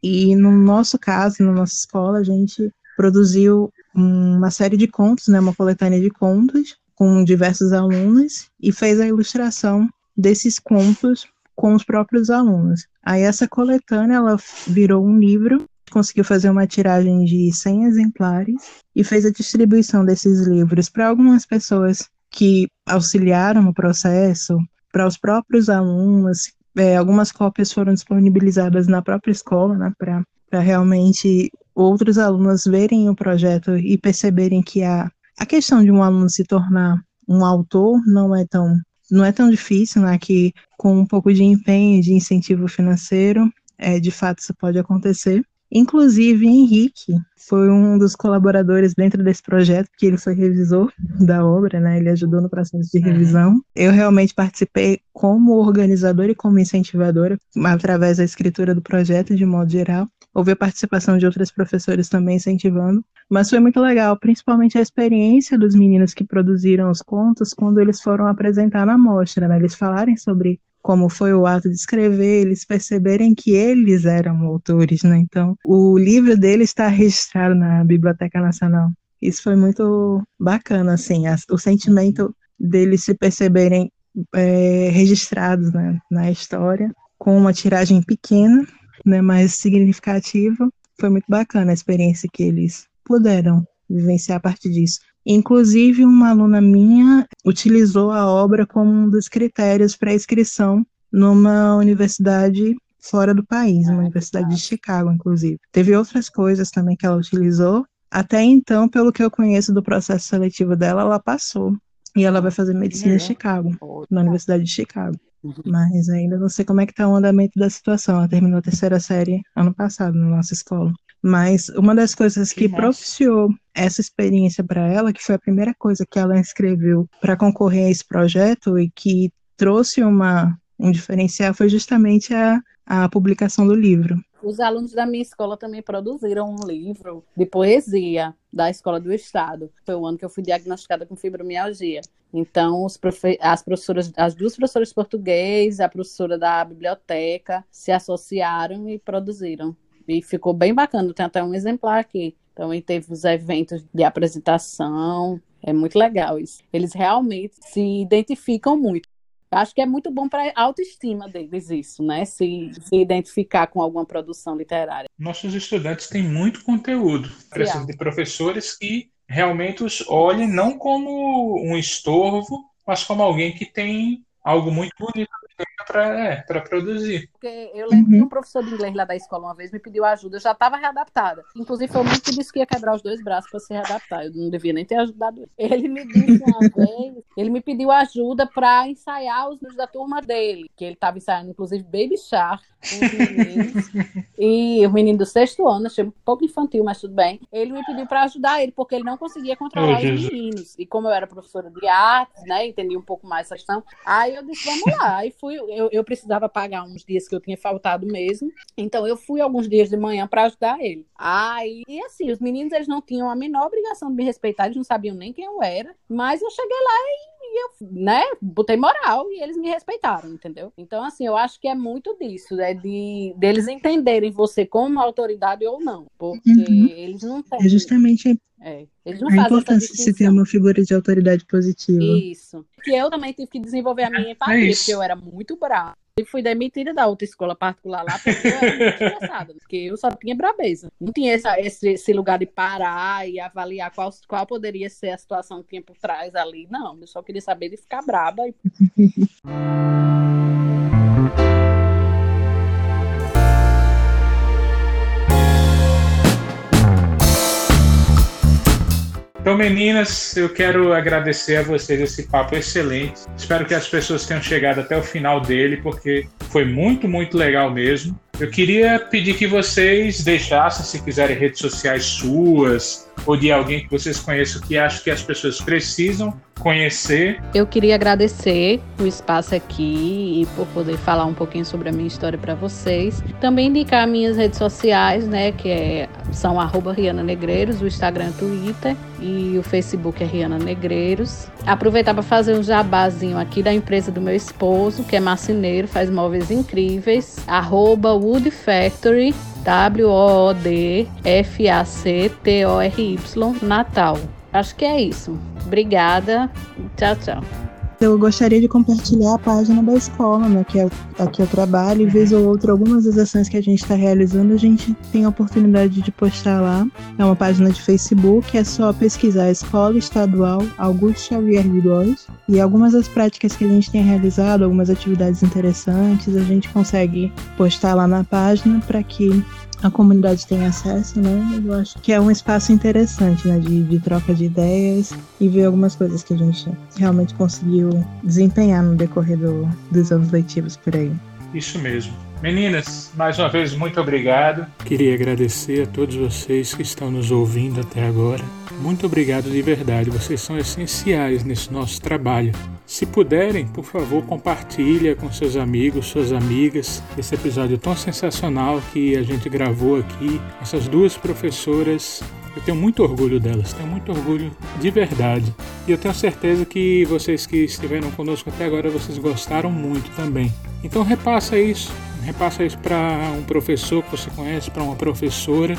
[SPEAKER 3] E no nosso caso, na nossa escola, a gente produziu uma série de contos, né, uma coletânea de contos, com diversos alunos e fez a ilustração desses contos com os próprios alunos. Aí essa coletânea ela virou um livro, conseguiu fazer uma tiragem de 100 exemplares e fez a distribuição desses livros para algumas pessoas que auxiliaram no processo, para os próprios alunos. É, algumas cópias foram disponibilizadas na própria escola, né, para realmente outros alunos verem o projeto e perceberem que a a questão de um aluno se tornar um autor não é tão não é tão difícil, né? Que com um pouco de empenho, de incentivo financeiro, é, de fato isso pode acontecer. Inclusive, Henrique foi um dos colaboradores dentro desse projeto, que ele foi revisor da obra, né? Ele ajudou no processo de revisão. Eu realmente participei como organizadora e como incentivadora, através da escritura do projeto, de modo geral. Houve a participação de outros professores também incentivando, mas foi muito legal, principalmente a experiência dos meninos que produziram os contos quando eles foram apresentar na mostra, né? Eles falarem sobre como foi o ato de escrever, eles perceberem que eles eram autores, né? Então, o livro dele está registrado na Biblioteca Nacional. Isso foi muito bacana, assim, a, o sentimento deles se perceberem é, registrados né, na história, com uma tiragem pequena, né, mas significativa. Foi muito bacana a experiência que eles puderam vivenciar a partir disso. Inclusive, uma aluna minha utilizou a obra como um dos critérios para inscrição numa universidade fora do país, uma universidade de Chicago, inclusive. Teve outras coisas também que ela utilizou. Até então, pelo que eu conheço do processo seletivo dela, ela passou. E ela vai fazer medicina em Chicago, na Universidade de Chicago. Uhum. Mas ainda não sei como é que está o andamento da situação. Ela terminou a terceira série ano passado na nossa escola. Mas uma das coisas que, que propiciou essa experiência para ela, que foi a primeira coisa que ela escreveu para concorrer a esse projeto e que trouxe uma, um diferencial, foi justamente a, a publicação do livro.
[SPEAKER 2] Os alunos da minha escola também produziram um livro de poesia da Escola do Estado. Foi o ano que eu fui diagnosticada com fibromialgia. Então, profe as professoras, as duas professoras de português, a professora da biblioteca, se associaram e produziram e ficou bem bacana. Tem até um exemplar aqui. Também teve os eventos de apresentação. É muito legal isso. Eles realmente se identificam muito. Acho que é muito bom para a autoestima deles isso, né? Se, se, identificar com alguma produção literária.
[SPEAKER 1] Nossos estudantes têm muito conteúdo. Precisa de professores que realmente os olhem não como um estorvo, mas como alguém que tem algo muito bonito para é, produzir.
[SPEAKER 2] Porque eu lembro uhum. que um professor de inglês lá da escola uma vez me pediu ajuda, eu já estava readaptada. Inclusive, foi o que disse que ia quebrar os dois braços para se readaptar. Eu não devia nem ter ajudado ele. Ele me disse uma vez, ele me pediu ajuda para ensaiar os meus da turma dele, que ele estava ensaiando, inclusive, Baby Shark, com os meninos. e o menino do sexto ano, achei um pouco infantil, mas tudo bem. Ele me pediu para ajudar ele, porque ele não conseguia controlar oh, os meninos. E como eu era professora de artes, né, entendi um pouco mais essa questão, aí eu disse, vamos lá. Aí fui, eu, eu precisava pagar uns dias que eu tinha faltado mesmo. Então eu fui alguns dias de manhã para ajudar ele. Aí, e assim, os meninos eles não tinham a menor obrigação de me respeitar, eles não sabiam nem quem eu era, mas eu cheguei lá e e eu, né, botei moral e eles me respeitaram, entendeu? Então, assim, eu acho que é muito disso, é de deles entenderem você como autoridade ou não, porque uhum. eles não têm.
[SPEAKER 3] É justamente é, eles não a importância de se ter uma figura de autoridade positiva.
[SPEAKER 2] Isso. Que eu também tive que desenvolver a minha é empatia, é porque eu era muito brava. E fui demitida da outra escola particular lá porque eu era muito estressada, porque eu só tinha brabeza. Não tinha essa, esse, esse, lugar de parar e avaliar qual, qual poderia ser a situação que tinha por trás ali. Não, eu só queria saber de ficar braba. E...
[SPEAKER 1] Então, meninas, eu quero agradecer a vocês esse papo excelente. Espero que as pessoas tenham chegado até o final dele, porque foi muito, muito legal mesmo. Eu queria pedir que vocês deixassem, se quiserem, redes sociais suas ou de alguém que vocês conheçam que acho que as pessoas precisam conhecer.
[SPEAKER 2] Eu queria agradecer o espaço aqui e por poder falar um pouquinho sobre a minha história para vocês. Também indicar minhas redes sociais, né, que é, são arroba Riana Negreiros, o Instagram e Twitter e o Facebook é Riana Negreiros. Aproveitar para fazer um jabazinho aqui da empresa do meu esposo, que é marceneiro, faz móveis incríveis, arroba Wood Factory, W-O-D-F-A-C-T-O-R-Y, Natal. Acho que é isso. Obrigada. Tchau, tchau.
[SPEAKER 3] Eu gostaria de compartilhar a página da escola, né, que é aqui eu trabalho, e vez ou outra, algumas das ações que a gente está realizando, a gente tem a oportunidade de postar lá. É uma página de Facebook, é só pesquisar a Escola Estadual Augusto Xavier de Góes, e algumas das práticas que a gente tem realizado, algumas atividades interessantes, a gente consegue postar lá na página para que a comunidade tem acesso, né? Eu acho que é um espaço interessante, né? De, de troca de ideias e ver algumas coisas que a gente realmente conseguiu desempenhar no decorrer do, dos anos letivos por aí.
[SPEAKER 1] Isso mesmo. Meninas, mais uma vez, muito obrigado. Queria agradecer a todos vocês que estão nos ouvindo até agora. Muito obrigado de verdade, vocês são essenciais nesse nosso trabalho. Se puderem, por favor, compartilhe com seus amigos, suas amigas, esse episódio tão sensacional que a gente gravou aqui. Essas duas professoras eu tenho muito orgulho delas, tenho muito orgulho de verdade. E eu tenho certeza que vocês que estiveram conosco até agora, vocês gostaram muito também. Então repassa isso, repassa isso para um professor que você conhece, para uma professora,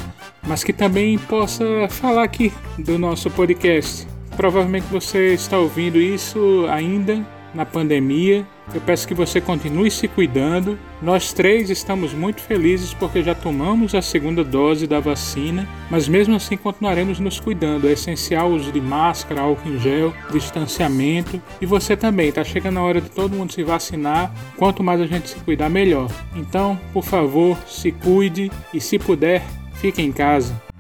[SPEAKER 1] mas que também possa falar aqui do nosso podcast. Provavelmente você está ouvindo isso ainda na pandemia. Eu peço que você continue se cuidando. Nós três estamos muito felizes porque já tomamos a segunda dose da vacina, mas mesmo assim continuaremos nos cuidando. É essencial o uso de máscara, álcool em gel, distanciamento. E você também, está chegando a hora de todo mundo se vacinar. Quanto mais a gente se cuidar, melhor. Então, por favor, se cuide e se puder, fique em casa.